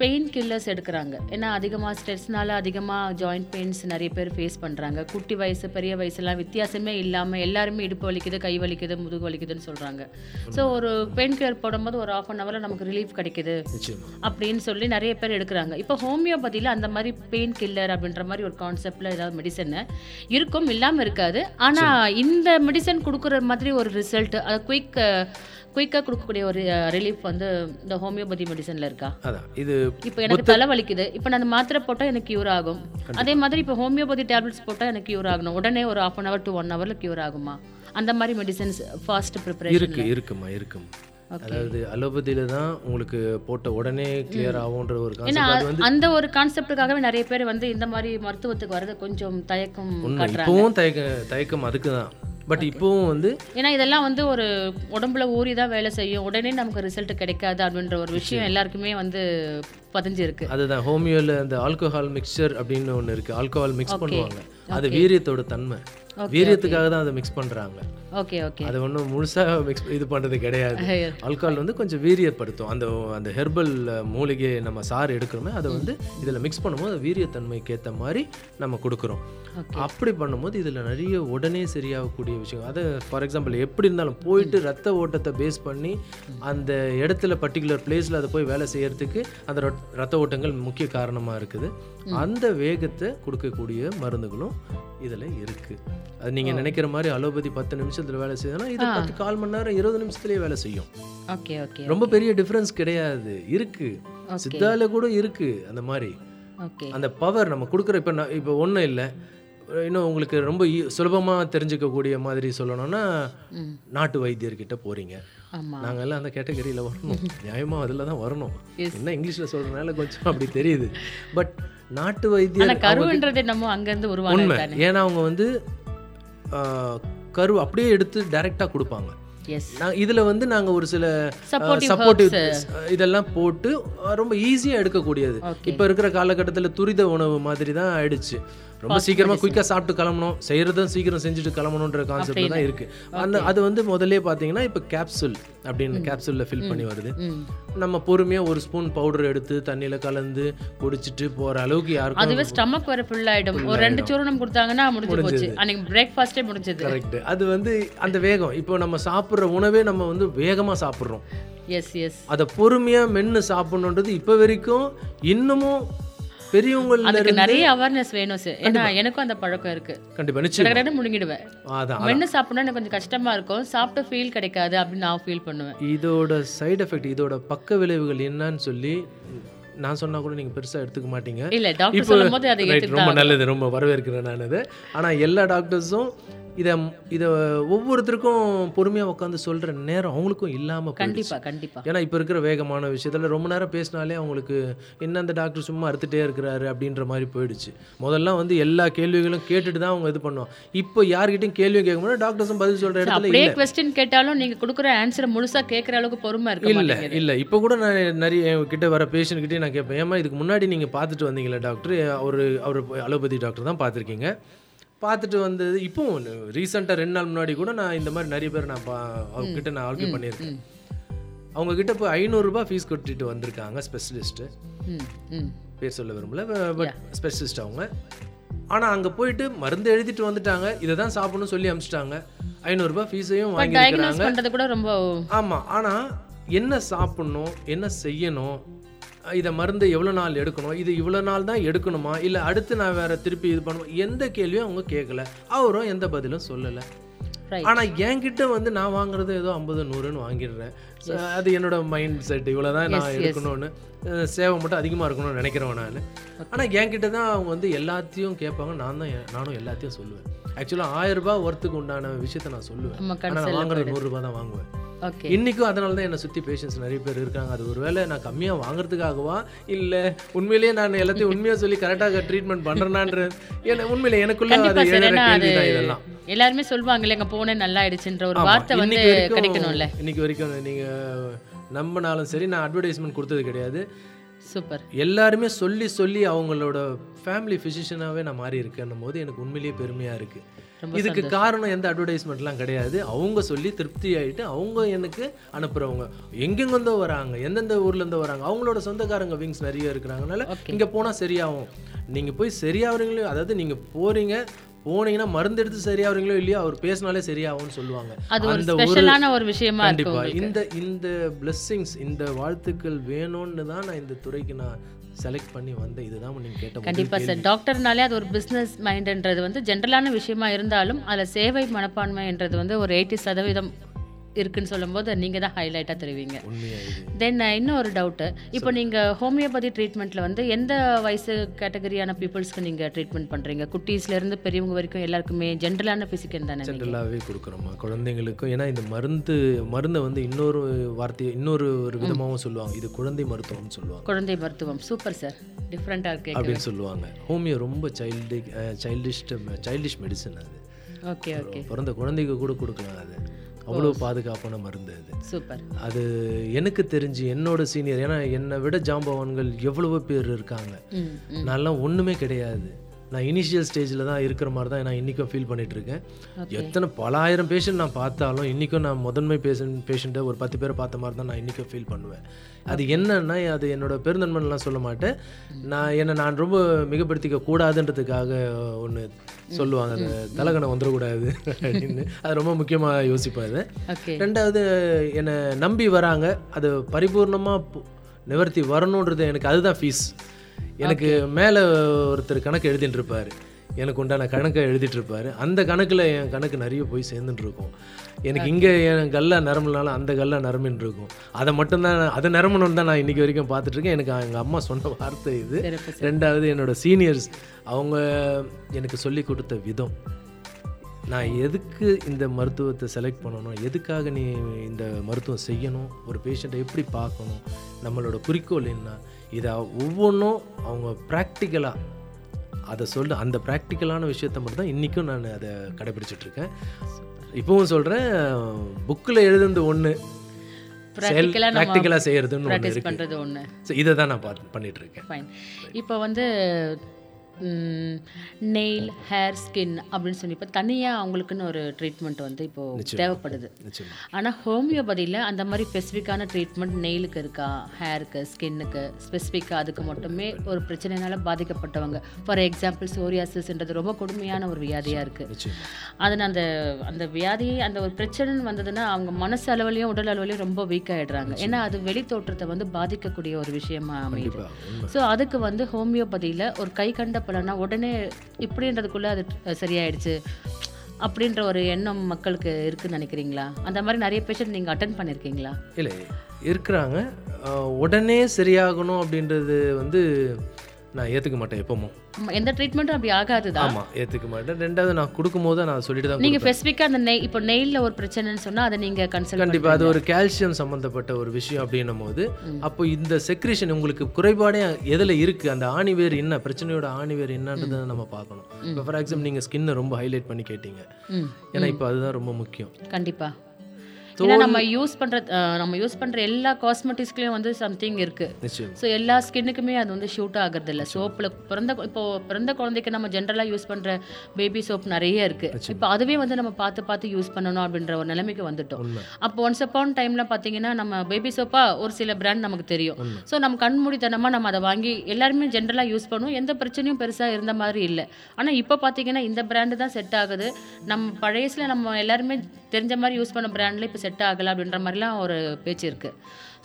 பெயின் கில்லர்ஸ் எடுக்கிறாங்க. ஏன்னா அதிகமாக ஸ்ட்ரெஸ்னால அதிகமாக ஜாயிண்ட் பெயின்ஸ் நிறைய பேர் ஃபேஸ் பண்ணுறாங்க குட்டி வயசு பெரிய வயசுலாம் வித்தியாசமே இல்லாமல் எல்லாருமே இடுப்பு வலிக்குது கை வலிக்குது முதுகு வலிக்குதுன்னு சொல்கிறாங்க ஸோ ஒரு பெயின் கில்லர் போடும்போது ஒரு ஆஃப் அன் ஹவரில் நமக்கு ரிலீஃப் கிடைக்குது அப்படின்னு சொல்லி நிறைய பேர் எடுக்கிறாங்க. இப்போ ஹோமியோபதியில் அந்த மாதிரி பெயின் கில்லர் அப்படின்ற மாதிரி ஒரு கான்செப்டில் ஏதாவது மெடிசன் இருக்கும் இல்லாமல் இருக்காது. ஆனால் இந்த மெடிசன் கொடுக்குற மாதிரி ஒரு ரிசல்ட் அது குயிக் குயிக்காக கொடுக்கக்கூடிய ஒரு ரிலீஃப் வந்து இந்த ஹோமியோபதி மெடிசனில் இருக்கா? அதான். இது இப்போ எனக்கு தலை வலிக்குது இப்போ நான் அந்த மாத்திரை போட்டால் எனக்கு க்யூர் ஆகும். அதே மாதிரி இப்போ ஹோமியோபதி டேப்லெட்ஸ் போட்டால் எனக்கு க்யூர் ஆகணும். உடனே ஒரு half an hour to one ஹவரில் க்யூர் ஆகுமா? அந்த மாதிரி மெடிசன்ஸ் ஃபாஸ்ட் ப்ரிப்பரேஷன் இருக்கு இருக்குமா. இருக்குமா அதாவது அலோபதியில தான் உங்களுக்கு போட்ட உடனே கிளியர் ஆகுன்ற ஒரு கான்செப்ட் அந்த ஒரு கான்செப்டுக்காகவே நிறைய பேர் வந்து இந்த மாதிரி மருத்துவத்துக்கு வரது கொஞ்சம் தயக்கம் காட்டுறாங்க. இப்போவும் தயக்க தயக்கம் அதுக்கு தான் பட் இப்போவும் வந்து ஏன்னா இதெல்லாம் வந்து ஒரு உடம்புல ஊறி தான் வேலை செய்யும். உடனே நமக்கு ரிசல்ட் கிடைக்காது அப்படின்ற ஒரு விஷயம் எல்லாருக்குமே வந்து பதிஞ்சிருக்கு. அதுதான் ஹோமியோல அந்த ஆல்கோஹால் மிக்சர் அப்படின்னு ஒன்று இருக்கு. ஆல்கோஹால் மிக்ஸ் பண்ணுவாங்க. அது வீரியத்தோட தன்மை. வீரியத்துக்காக தான் அதை மிக்ஸ் பண்றாங்க. ஓகே ஓகே அதை ஒன்றும் முழுசாக மிக்ஸ் இது பண்ணுறது கிடையாது. ஆல்கஹால் வந்து கொஞ்சம் வீரியப்படுத்தும். அந்த அந்த ஹெர்பல் மூலிகை நம்ம சாறு எடுக்கிறோமே அதை வந்து இதில் மிக்ஸ் பண்ணும்போது வீரியத்தன்மைக்கு ஏற்ற மாதிரி நம்ம கொடுக்குறோம். அப்படி பண்ணும்போது இதில் நிறைய உடனே சரியாகக்கூடிய விஷயம். அது ஃபார் எக்ஸாம்பிள் எப்படி இருந்தாலும் போயிட்டு ரத்த ஓட்டத்தை பேஸ் பண்ணி அந்த இடத்துல பர்டிகுலர் பிளேஸில் அதை போய் வேலை செய்யறதுக்கு அந்த ரத்- ரத்த ஓட்டங்கள் முக்கிய காரணமாக இருக்குது. அந்த வேகத்தை கொடுக்கக்கூடிய மருந்துகளும் இதில் இருக்குது அது நீங்கள் நினைக்கிற மாதிரி அலோபதி பத்து நிமிஷத்தில் வேலை செய்யணும்னா இது பத்து கால் மணி நேரம் இருபது நிமிஷத்துலேயே வேலை செய்யும். ஓகே ஓகே ரொம்ப பெரிய டிஃப்ரென்ஸ் கிடையாது. இருக்கு. சித்தால கூட இருக்கு. அந்த மாதிரி. அந்த பவர் நம்ம கொடுக்குற இப்போ நான் இப்போ ஒன்றும் இல்லை. இன்னும் உங்களுக்கு ரொம்ப சுலபமாக தெரிஞ்சுக்கக்கூடிய மாதிரி சொல்லணும்னா நாட்டு வைத்தியர்கிட்ட போகிறீங்க நாங்கள் எல்லாம் அந்த கேட்டகரியில் வரணும். நியாயமாக அதில் தான் வரணும். என்ன இங்கிலீஷில் சொல்கிறனால கொஞ்சம் அப்படி தெரியுது. பட் நாட்டு ஆனா வைத்தியர் கருவுன்றது நம்ம அங்க இருந்து உண்மை. ஏன்னா அவங்க வந்து கரு அப்படியே எடுத்து டைரெக்டாக கொடுப்பாங்க. இதில் வந்து நாங்கள் ஒரு சில சப்போர்ட்டிவ் இதெல்லாம் போட்டு ரொம்ப ஈஸியாக எடுக்கக்கூடியது. இப்போ இருக்கிற காலகட்டத்தில் துரித உணவு மாதிரி தான் ஆயிடுச்சு. ரொம்ப சீக்கிரமாக குயிக்காக சாப்பிட்டு கிளம்பணும். செய்கிறதும் சீக்கிரம் செஞ்சுட்டு கிளம்பணுன்ற கான்செப்ட் தான் இருக்குது அந்த அது வந்து முதல்ல பார்த்தீங்கன்னா இப்போ கேப்சூல் அப்படின்னு கேப்சூலில் ஃபில் பண்ணி வருது. நம்ம பொறுமையாக ஒரு ஸ்பூன் பவுடர் எடுத்து தண்ணியில் கலந்து குடிச்சிட்டு போகிற அளவுக்கு யாருக்கும் அதுவே ஸ்டமக் வர ஃபுல் ஆயிடும். ஒரு ரெண்டு சூரணம் கொடுத்தாங்கன்னா முடிஞ்சு போச்சு. அன்னைக்கு பிரேக்ஃபாஸ்டே முடிஞ்சது. கரெக்ட் அது வந்து அந்த வேகம். இப்போ நம்ம சாப்பிட்ற உணவே நம்ம வந்து வேகமாக சாப்பிட்றோம். எஸ் எஸ் அதை பொறுமையாக மென்று சாப்பிடணுன்றது இப்போ வரைக்கும் இன்னமும் பெரியவங்கள அதுக்கு நிறைய அவேர்னஸ் வேணும் சார் ஏன்னா எனக்கும் அந்த பழக்கம் இருக்கு. கண்டிப்பாக நிச்சயம். கடகடன்னு முழுங்கிடுவேன். மென்னு சாப்பிடணும் எனக்கு கொஞ்சம் கஷ்டமா இருக்கும். சாப்பிட்ட ஃபீல் கிடைக்காது அப்படின்னு நான் ஃபீல் பண்ணுவேன். இதோட சைடு எஃபெக்ட் இதோட பக்க விளைவுகள் என்னன்னு சொல்லி நான் சொன்னா கூட நீங்கள் பெருசாக எடுத்துக்க மாட்டீங்க. இல்ல டாக்டர் இப்போ சொல்லும் போது அதை ரொம்ப நல்லது ரொம்ப வரவேற்கிறேன் நான் இது ஆனால் எல்லா டாக்டர்ஸும் இதை இதை ஒவ்வொருத்தருக்கும் பொறுமையாக உட்காந்து சொல்கிற நேரம் அவங்களுக்கும் இல்லாமல் கண்டிப்பா கண்டிப்பா. ஏன்னா இப்போ இருக்கிற வேகமான விஷயத்தில் ரொம்ப நேரம் பேசினாலே அவங்களுக்கு என்ன அந்த டாக்டர் சும்மா அறுத்துட்டே இருக்கிறாரு அப்படின்ற மாதிரி போயிடுச்சு. முதல்லாம் வந்து எல்லா கேள்விகளும் கேட்டுட்டு தான் அவங்க இது பண்ணுவோம் இப்போ யார்கிட்டயும் கேள்வியும் கேட்க முடியாது டாக்டர்ஸும் பதில் சொல்கிற இடத்துல இல்லை. கொஸ்டின் கேட்டாலும் நீங்க கொடுக்குற ஆன்சரை முழுசா கேட்குற அளவுக்கு பொறுமை இருக்க இல்லை இல்லை. இப்போ கூட நான் நிறைய கிட்ட வர பேஷண்ட் கிட்டே நான் கேட்பேன். ஏமா இதுக்கு முன்னாடி நீங்கள் பார்த்துட்டு வந்தீங்களா டாக்டர்? அவர் அவர் அலோபதி டாக்டர் தான் பார்த்துருக்கீங்க. பார்த்துட்டு வந்தது. இப்போவும் ரீசெண்டாக ரெண்டு நாள் முன்னாடி கூட நான் இந்த மாதிரி நிறைய பேர் நான் பா அவங்ககிட்ட நான் ஆர்கியூ பண்ணியிருக்கேன். அவங்க கிட்ட போய் ஐநூறுரூபா ஃபீஸ் கட்டிட்டு வந்திருக்காங்க ஸ்பெஷலிஸ்ட்டு பேர் சொல்ல விரும்பல பட் ஸ்பெஷலிஸ்ட் அவங்க. ஆனால் அங்கே போயிட்டு மருந்து எழுதிட்டு வந்துட்டாங்க. இதை தான் சாப்பிடணும்னு சொல்லி அனுப்பிச்சிட்டாங்க ஐநூறுரூபா ஃபீஸையும் பண்றது கூட ரொம்ப ஆமாம் ஆனால் என்ன சாப்பிடணும் என்ன செய்யணும் இதை மருந்து எவ்வளோ நாள் எடுக்கணும்? இது இவ்வளோ நாள் தான் எடுக்கணுமா? இல்லை அடுத்து நான் வேற திருப்பி இது பண்ணுவோம் எந்த கேள்வியும் அவங்க கேட்கல. அவரும் எந்த பதிலும் சொல்லலை. ஆனால் என்கிட்ட வந்து நான் வாங்குறது ஏதோ ஐம்பது நூறுன்னு வாங்கிடுறேன். அது என்னோட மைண்ட் செட் இவ்வளோ தான் நான் எடுக்கணும்னு சேவை மட்டும் அதிகமாக இருக்கணும்னு நினைக்கிறவன் நான். ஆனால் என்கிட்ட தான் அவங்க வந்து எல்லாத்தையும் கேட்பாங்க. நான் தான் நானும் எல்லாத்தையும் சொல்லுவேன். ஆக்சுவலாக ஆயிரம் ரூபாய் ஒர்த்துக்கு உண்டான விஷயத்த நான் சொல்லுவேன். ஆனால் வாங்குறது நூறுரூபா தான் வாங்குவேன். ஓகே இன்னைக்கும் அதனால தான் என்னை சுற்றி பேஷண்ட்ஸ் நிறைய பேர் இருக்காங்க. அது ஒருவேளை நான் கம்மியாக வாங்குறதுக்காகவா? இல்லை உண்மையிலேயே நான் எல்லாத்தையும் உண்மையாக சொல்லி கரெக்டாக ட்ரீட்மெண்ட் பண்ணுறேனான்ற ஏன்னா உண்மையிலே எனக்குள்ள அது இதெல்லாம். எல்லாருமே சொல்லுவாங்கல்ல எங்க போனேன் நல்லா ஆயிடுச்சுன்ற ஒரு வார்த்தை வந்து கிடைக்கணும்ல. இன்னைக்கு வரைக்கும் நீங்கள் நம்பினாலும் சரி நான் அட்வர்டைஸ்மெண்ட் கொடுத்தது கிடையாது. சூப்பர். எல்லாருமே சொல்லி சொல்லி அவங்களோட ஃபேமிலி ஃபிசிஷியனாகவே நான் மாறி இருக்கேன்னும் போது எனக்கு உண்மையிலேயே பெருமையாக இருக்குது இதுக்கு காரணம் எந்த அட்வர்டைஸ்மெண்ட்லாம் கிடையாது. அவங்க சொல்லி திருப்தி ஆயிட்டு அவங்க எனக்கு அனுப்புகிறவங்க எங்கெங்கேருந்தோ வராங்க எந்தெந்த ஊர்லேருந்தோ வராங்க. அவங்களோட சொந்தக்காரங்க விங்ஸ் நிறைய இருக்கிறாங்கனால. இங்கே போனால் சரியாகும். நீங்கள் போய் சரியாகிறீங்களோ அதாவது நீங்கள் போகிறீங்க போனீங்கன்னா மருந்து எடுத்து சரியாகிறீங்களோ இல்லையோ அவர் பேசினாலே சரியாகும்னு சொல்லுவாங்க. அந்த ஒரு ஒரு விஷயமா இருக்கு கண்டிப்பா உங்களுக்கு. இந்த இந்த பிளெஸ்ஸிங்ஸ் இந்த வாழ்த்துக்கள் வேணும்னு தான் நான் இந்த துறைக்கு நான் செலக்ட் பண்ணி வந்தேன் இதுதான் நீங்க கேட்ட முதல் கண்டிப்பா கேள்வி. சார் டாக்டர்னாலே அது ஒரு பிஸ்னஸ் மைண்டுன்றது வந்து ஜென்ரலான விஷயமா இருந்தாலும் அதில் சேவை மனப்பான்மைன்றது வந்து ஒரு எயிட்டி சதவீதம் இருக்குன்னு சொல்லும்போது நீங்க தான் ஹைலைட்டாக தருவீங்க. தென் இன்னும் ஒரு டவுட்டு இப்போ நீங்க ஹோமியோபதி ட்ரீட்மெண்ட்ல வந்து எந்த வயசு கேட்டகரியான பீப்புள்ஸ்க்கு நீங்க ட்ரீட்மெண்ட் பண்றீங்க? குட்டீஸ்ல இருந்து பெரியவங்க வரைக்கும் எல்லாருக்குமே ஜென்ரலான பிசிக்கல் தானே? ஜென்ரலாகவே கொடுக்குறோமா குழந்தைங்களுக்கும் ஏன்னா இந்த மருந்து மருந்தை வந்து இன்னொரு வார்த்தையை இன்னொரு ஒரு விதமாகவும் சொல்லுவாங்க. இது குழந்தை மருத்துவம்னு சொல்லுவாங்க. குழந்தை மருத்துவம். Super sir. டிஃப்ரெண்ட்டாக இருக்கு அப்படின்னு சொல்லுவாங்க. ஹோமியோ ரொம்ப சைல்டு சைல்டிஷ் சைல்டிஷ் மெடிசன் அது. Okay okay. பிறந்த குழந்தைக்கு கூட கொடுக்கலாம் அது. அவ்வளோ பாதுகாப்பான மருந்து அது. சூப்பர். அது எனக்கு தெரிஞ்சு என்னோட சீனியர் ஏன்னா என்னை விட ஜாம்பவான்கள் எவ்வளவோ பேர் இருக்காங்க. நான்லாம் ஒன்றுமே கிடையாது. நான் இனிஷியல் ஸ்டேஜில் தான் இருக்கிற மாதிரி தான் நான் இன்றைக்கும் ஃபீல் பண்ணிட்டு இருக்கேன் எத்தனை பல ஆயிரம் பேஷண்ட் நான் பார்த்தாலும் இன்றைக்கும் நான் முதன்மை பேஷண்ட் பேஷண்ட்டை ஒரு பத்து பேரை பார்த்த மாதிரி தான் நான் இன்றைக்கும் ஃபீல் பண்ணுவேன். அது என்னன்னா அது என்னோட பெருந்தன்மைலாம் சொல்ல மாட்டேன். நான் என்னை நான் ரொம்ப மிகப்படுத்திக்க கூடாதுன்றதுக்காக ஒன்று சொல்லுவாங்க. அந்த தலகணம் வந்துடக்கூடாது அப்படின்னு. அது ரொம்ப முக்கியமாக ஓகே ரெண்டாவது என்னை நம்பி வராங்க. அது பரிபூர்ணமாக நிவர்த்தி வரணுன்றது எனக்கு அதுதான் ஃபீஸ் எனக்கு மேலே ஒருத்தர் கணக்கு எழுதிட்டு இருப்பார் எனக்கு உண்டான கணக்கை எழுதிட்டு இருப்பாரு அந்த கணக்கில் என் கணக்கு நிறைய போய் சேர்ந்துட்டு இருக்கும் எனக்கு இங்கே என் கல்ல நரம்புனால அந்த கல்ல நரம்பின்னு இருக்கும் அதை மட்டும்தான் அதை நரம்பணுன்னு தான் நான் இன்றைக்கி வரைக்கும் பார்த்துட்டு இருக்கேன் எனக்கு எங்கள் அம்மா சொன்ன வார்த்தை இது. ரெண்டாவது என்னோட சீனியர்ஸ் அவங்க எனக்கு சொல்லி கொடுத்த விதம். நான் எதுக்கு இந்த மருத்துவத்தை செலக்ட் பண்ணணும்? எதுக்காக நீ இந்த மருத்துவம் செய்யணும்? ஒரு பேஷண்ட்டை எப்படி பார்க்கணும்? நம்மளோட குறிக்கோள் என்ன? இதை ஒவ்வொன்றும் அவங்க ப்ராக்டிக்கலாக அதை சொல்ல அந்த ப்ராக்டிக்கலான விஷயத்த மட்டும் தான் இன்றைக்கும் நான் அதை கடைபிடிச்சிட்டு இருக்கேன் இப்பவும் சொல்கிறேன் புக்கில் எழுதுனது ஒன்று ப்ராக்டிக்கலாக செய்கிறதுன்னு ஒன்று இதை தான் நான் பார்த்து ஃபைன் இப்போ வந்து நெயில் ஹேர் ஸ்கின் அப்படின்னு சொல்லி இப்போ தனியாக அவங்களுக்குன்னு ஒரு ட்ரீட்மெண்ட் வந்து இப்போது தேவைப்படுது. ஆனால் ஹோமியோபதியில் அந்த மாதிரி ஸ்பெசிஃபிக்கான ட்ரீட்மெண்ட் நெயிலுக்கு இருக்கா ஹேருக்கு ஸ்கின்னுக்கு ஸ்பெசிஃபிக்காக அதுக்கு மட்டுமே ஒரு பிரச்சனைனால பாதிக்கப்பட்டவங்க. ஃபார் எக்ஸாம்பிள் சோரியாசிஸ்ன்றது ரொம்ப கொடுமையான ஒரு வியாதியாக இருக்குது அதில் அந்த அந்த வியாதி அந்த ஒரு பிரச்சனைன்னு வந்ததுன்னா அவங்க மனசு அளவுலையும் உடல் அளவுலையும் ரொம்ப வீக் ஆயிடுறாங்க. ஏன்னா அது வெளி தோற்றத்தை வந்து பாதிக்கக்கூடிய ஒரு விஷயமா அமையுது. ஸோ அதுக்கு வந்து ஹோமியோபதியில் ஒரு கை கண்ட பலனா உடனே இப்படின்றதுக்குள்ளே அது சரியாயிடுச்சு அப்படின்ற ஒரு எண்ணம் மக்களுக்கு இருக்குன்னு நினைக்கிறீங்களா? அந்த மாதிரி நிறைய பேஷண்ட் நீங்கள் அட்டன் பண்ணியிருக்கீங்களா இல்லை இருக்கிறாங்க. உடனே சரியாகணும் அப்படின்றது வந்து நான் ஏற்றுக்க மாட்டேன் எப்பவும். எந்த ட்ரீட்மெண்ட்டும் அப்படி ஆகாது தான் ஆமாம் ஏற்றுக்க மாட்டேன். ரெண்டாவது நான் கொடுக்கும்போது நான் சொல்லிட்டு தான் நீங்கள் ஸ்பெசிஃபிக்காக அந்த நெய் இப்போ நெயிலில் ஒரு பிரச்சனைன்னு சொன்னால் அதை நீங்கள் கன்சல்ட் கண்டிப்பாக அது ஒரு கால்சியம் சம்மந்தப்பட்ட ஒரு விஷயம் அப்படின்னும் போது அப்போ இந்த செக்ரேஷன் உங்களுக்கு குறைபாடே எதில் இருக்குது அந்த ஆணிவேர் என்ன? பிரச்சனையோட ஆணிவேர் என்னன்றதை நம்ம பார்க்கணும். இப்போ ஃபார் எக்ஸாம்பிள் நீங்கள் ஸ்கின்னை ரொம்ப ஹைலைட் பண்ணி கேட்டீங்க. ஏன்னா இப்போ அதுதான் ரொம்ப முக்கியம். கண்டிப்பா. ஏன்னா நம்ம யூஸ் பண்ற நம்ம யூஸ் பண்ற எல்லா காஸ்மெட்டிக்ஸ்லயும் வந்து சம்திங் இருக்கு. ஸோ எல்லா ஸ்கின்னுக்குமே அது வந்து ஷூட் ஆகிறது இல்லை சோப்பில் பிறந்த இப்போ பிறந்த குழந்தைக்கு நம்ம ஜென்ரலாக யூஸ் பண்ணுற பேபி சோப் நிறைய இருக்கு. இப்போ அதுவே வந்து நம்ம பார்த்து பார்த்து யூஸ் பண்ணணும் அப்படின்ற ஒரு நிலைமைக்கு வந்துட்டோம். அப்போ ஒன்ஸ் அப்பான் டைமில் பார்த்தீங்கன்னா நம்ம பேபி சோப்பா ஒரு சில பிராண்ட் நமக்கு தெரியும். ஸோ நம்ம கண்மூடித்தனமாக நம்ம அதை வாங்கி எல்லாருமே ஜென்ரலாக யூஸ் பண்ணுவோம். எந்த பிரச்சனையும் பெருசாக இருந்த மாதிரி இல்லை. ஆனால் இப்போ பார்த்தீங்கன்னா இந்த பிராண்டு தான் செட் ஆகுது. நம்ம பழையசில் நம்ம எல்லாருமே தெரிஞ்ச மாதிரி யூஸ் பண்ண பிராண்டில் இப்போ செட் ஆகலை அப்படின்ற மாதிரிலாம் ஒரு பேச்சு இருக்குது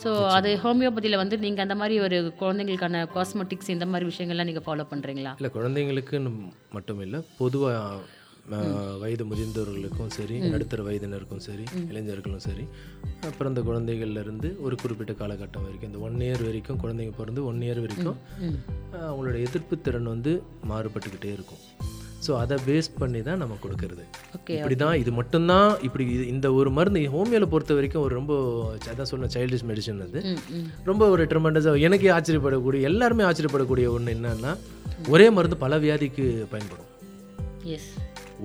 ஸோ அது ஹோமியோபதியில் வந்து நீங்கள் அந்த மாதிரி ஒரு குழந்தைங்களுக்கான காஸ்மெட்டிக்ஸ் இந்த மாதிரி விஷயங்கள்லாம் நீங்கள் ஃபாலோ பண்ணுறீங்களா இல்லை குழந்தைங்களுக்கு மட்டும் இல்லை பொதுவாக வயது முதிர்ந்தவர்களுக்கும் சரி நடுத்தர வயதினருக்கும் சரி இளைஞர்களும் சரி பிறந்த குழந்தைகள்ல இருந்து ஒரு குறிப்பிட்ட காலகட்டம் வரைக்கும் இந்த ஒன் இயர் வரைக்கும் குழந்தைங்க பிறந்து ஒன் இயர் வரைக்கும் அவங்களோட எதிர்ப்பு திறன் வந்து மாறுபட்டுக்கிட்டே இருக்கும். ஸோ அதை பேஸ் பண்ணி தான் நம்ம கொடுக்கறது. ஓகே இப்படி தான் இது மட்டும்தான் இப்படி இது இந்த ஒரு மருந்து ஹோமியோவில் பொறுத்த வரைக்கும் ஒரு ரொம்ப அதான் சொன்ன சைல்டிஷ் மெடிசன் அது. ம் ரொம்ப ஒரு ட்ரெமெண்டஸாக எனக்கே ஆச்சரியப்படக்கூடிய எல்லாருமே ஆச்சரியப்படக்கூடிய ஒன்று என்னன்னா ஒரே மருந்து பல வியாதிக்கு பயன்படும்.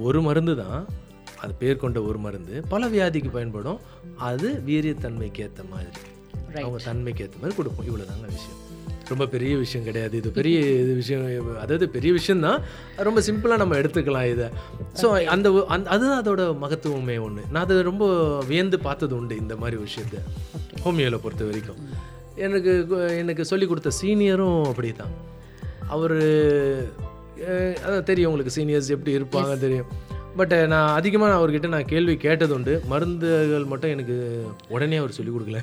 ஒரு மருந்து தான் அது பேர் கொண்ட ஒரு மருந்து பல வியாதிக்கு பயன்படும். அது வீரியத்தன்மைக்கு ஏற்ற மாதிரி அவங்க தன்மைக்கு ஏற்ற மாதிரி கொடுப்போம் இவ்வளோதாங்க விஷயம். ரொம்ப பெரிய விஷயம் கிடையாது. இது பெரிய இது விஷயம் அதாவது பெரிய விஷயம்தான் ரொம்ப சிம்பிளாக நம்ம எடுத்துக்கலாம் இதை. ஸோ அந்த அந்த அதுதான் அதோட மகத்துவமே ஒன்று நான் அதை ரொம்ப வியந்து பார்த்தது உண்டு இந்த மாதிரி விஷயத்த. ஹோமியோவில் பொறுத்த வரைக்கும். எனக்கு எனக்கு சொல்லி கொடுத்த சீனியரும் அப்படி தான் அவர் அதான் தெரியும் உங்களுக்கு சீனியர்ஸ் எப்படி இருப்பாங்க தெரியும். பட் நான் அதிகமாக அவர்கிட்ட நான் கேள்வி கேட்டது உண்டு மருந்துகள் மட்டும் எனக்கு உடனே அவர் சொல்லிக் கொடுக்கல.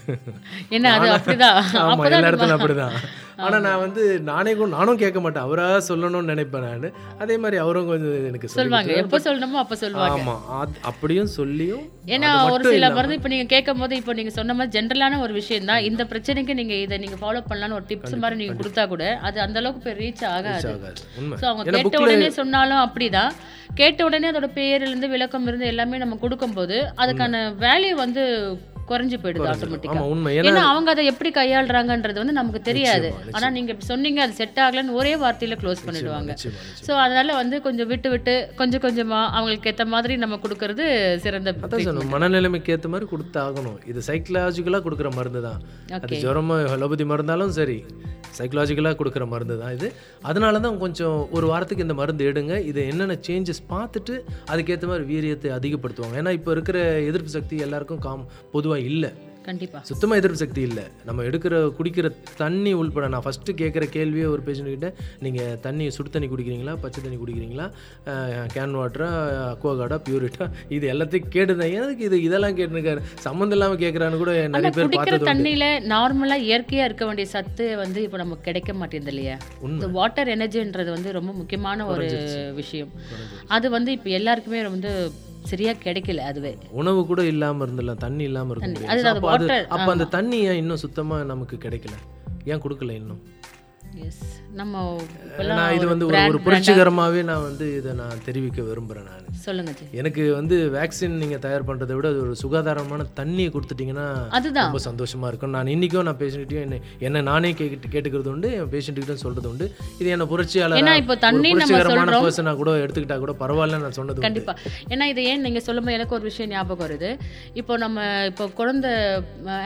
ஏன்னா அது அப்படிதான் ஆமாம் எல்லா இடத்துல அப்படிதான். ஆனால் நான் வந்து நானே நானும் கேட்க மாட்டேன். அவராக சொல்லணும்னு நினைப்பேன் நான். அதே மாதிரி அவரும் கொஞ்சம் எனக்கு சொல்லி சொல்லுவாங்க. எப்போ சொல்லணுமோ அப்போ சொல்லுவாங்க. ஆமாம் அப்படியும் சொல்லியும் ஏன்னா ஒரு சில மருந்து இப்போ நீங்கள் கேட்கும் போது இப்போ நீங்கள் சொன்ன மாதிரி ஜென்ரலான ஒரு விஷயம் தான் இந்த பிரச்சனைக்கு நீங்கள் இதை நீங்கள் ஃபாலோ பண்ணலாம்னு ஒரு டிப்ஸ் மாதிரி நீங்கள் கொடுத்தா கூட அது அந்த அளவுக்கு போய் ரீச் ஆகாது. ஸோ அவங்க கேட்ட உடனே சொன்னாலும் அப்படிதான். கேட்ட உடனே அதோட பேர்லேருந்து விளக்கம் இருந்து எல்லாமே நம்ம கொடுக்கும்போது அதுக்கான வேல்யூ வந்து குறைஞ்சு போயிடுது ஆட்டோமேட்டிக்கா ஏன்னா அவங்க அதை எப்படி கையாளுறாங்கன்றது வந்து நமக்கு தெரியாது. ஆனா நீங்க இப்படி சொன்னீங்க அது செட் ஆகலன்னு ஒரே வார்த்தையில க்ளோஸ் பண்ணிடுவாங்க. ஸோ அதனால வந்து கொஞ்சம் விட்டு விட்டு கொஞ்சம் கொஞ்சமா அவங்களுக்கு ஏத்த மாதிரி நம்ம கொடுக்கறது சிறந்த மனநிலைமைக்கு ஏற்ற மாதிரி கொடுத்தாகணும். இது சைக்கலாஜிக்கலாக கொடுக்குற மருந்து தான். அது ஜுரமா ஹலோபதி மருந்தாலும் சரி சைக்கலாஜிக்கலாக கொடுக்குற மருந்து தான் இது. அதனால தான் கொஞ்சம் ஒரு வாரத்துக்கு இந்த மருந்து எடுங்க. இது என்னென்ன சேஞ்சஸ் பார்த்துட்டு அதுக்கேற்ற மாதிரி வீரியத்தை அதிகப்படுத்துவாங்க. ஏன்னா இப்போ இருக்கிற எதிர்ப்பு சக்தி எல்லாருக்கும் காம் பொதுவாக இல்லை. கண்டிப்பா. சுத்தமாக எதிர்ப்பு சக்தி இல்லை. நம்ம எடுக்கிற குடிக்கிற தண்ணி உள்பட நான் ஃபஸ்ட்டு கேட்குற கேள்வியே ஒரு patient கிட்ட நீங்கள் தண்ணி சுடு தண்ணி குடிக்கிறீங்களா? பச்சை தண்ணி குடிக்கிறீங்களா? கேன் வாட்டரா அக்வாகார்டா பியூரிட்டா இது எல்லாத்தையும் கேட்டுதான். எனக்கு இது? இதெல்லாம் கேட்டுருக்காரு. சம்மந்தம் இல்லாமல் கேட்குறான்னு கூட நிறைய பேர் உண்டு. தண்ணியில நார்மலா இயற்கையா இருக்க வேண்டிய சத்து வந்து இப்போ நமக்கு கிடைக்க மாட்டேங்குது இல்லையா? இந்த வாட்டர் எனர்ஜின்றது வந்து ரொம்ப முக்கியமான ஒரு விஷயம். அது வந்து இப்போ எல்லாருக்குமே வந்து சரியா கிடைக்கல அதுவே. உணவு கூட இல்லாமல் இருந்துடலாம் தண்ணி இல்லாமல் இருக்க அதுதான் அது முடியாது அப்போ அந்த தண்ணி ஏன் இன்னும் சுத்தமாக நமக்கு கிடைக்கல. ஏன் கொடுக்கல இன்னும்? எஸ் நம்ம நான் இது வந்து ஒரு ஒரு புரட்சிகரமாகவே நான் வந்து இதை நான் தெரிவிக்க விரும்புகிறேன் நான். சொல்லுங்க எனக்கு வந்து வேக்சின் நீங்கள் தயார் பண்ணுறதை விட அது ஒரு சுகாதாரமான தண்ணியை கொடுத்துட்டீங்கன்னா அதுதான். ரொம்ப சந்தோஷமா இருக்கும். நான் இன்றைக்கும் நான் பேஷண்ட்டையும் என்ன என்ன நானே கேட்டு கேட்டுக்கிறது உண்டு என் பேஷண்ட்டுக்கிட்ட சொல்கிறது உண்டு. இது என்ன புரட்சியாளர் ஏன்னா இப்போ தண்ணி நம்ம பர்சனாக கூட எடுத்துக்கிட்டா கூட பரவாயில்ல நான் சொன்னது உண்டு. கண்டிப்பா. ஏன்னா இது ஏன் நீங்க சொல்லும்போது எனக்கு ஒரு விஷயம் ஞாபகம் வருது. இப்போ நம்ம இப்போ குழந்தை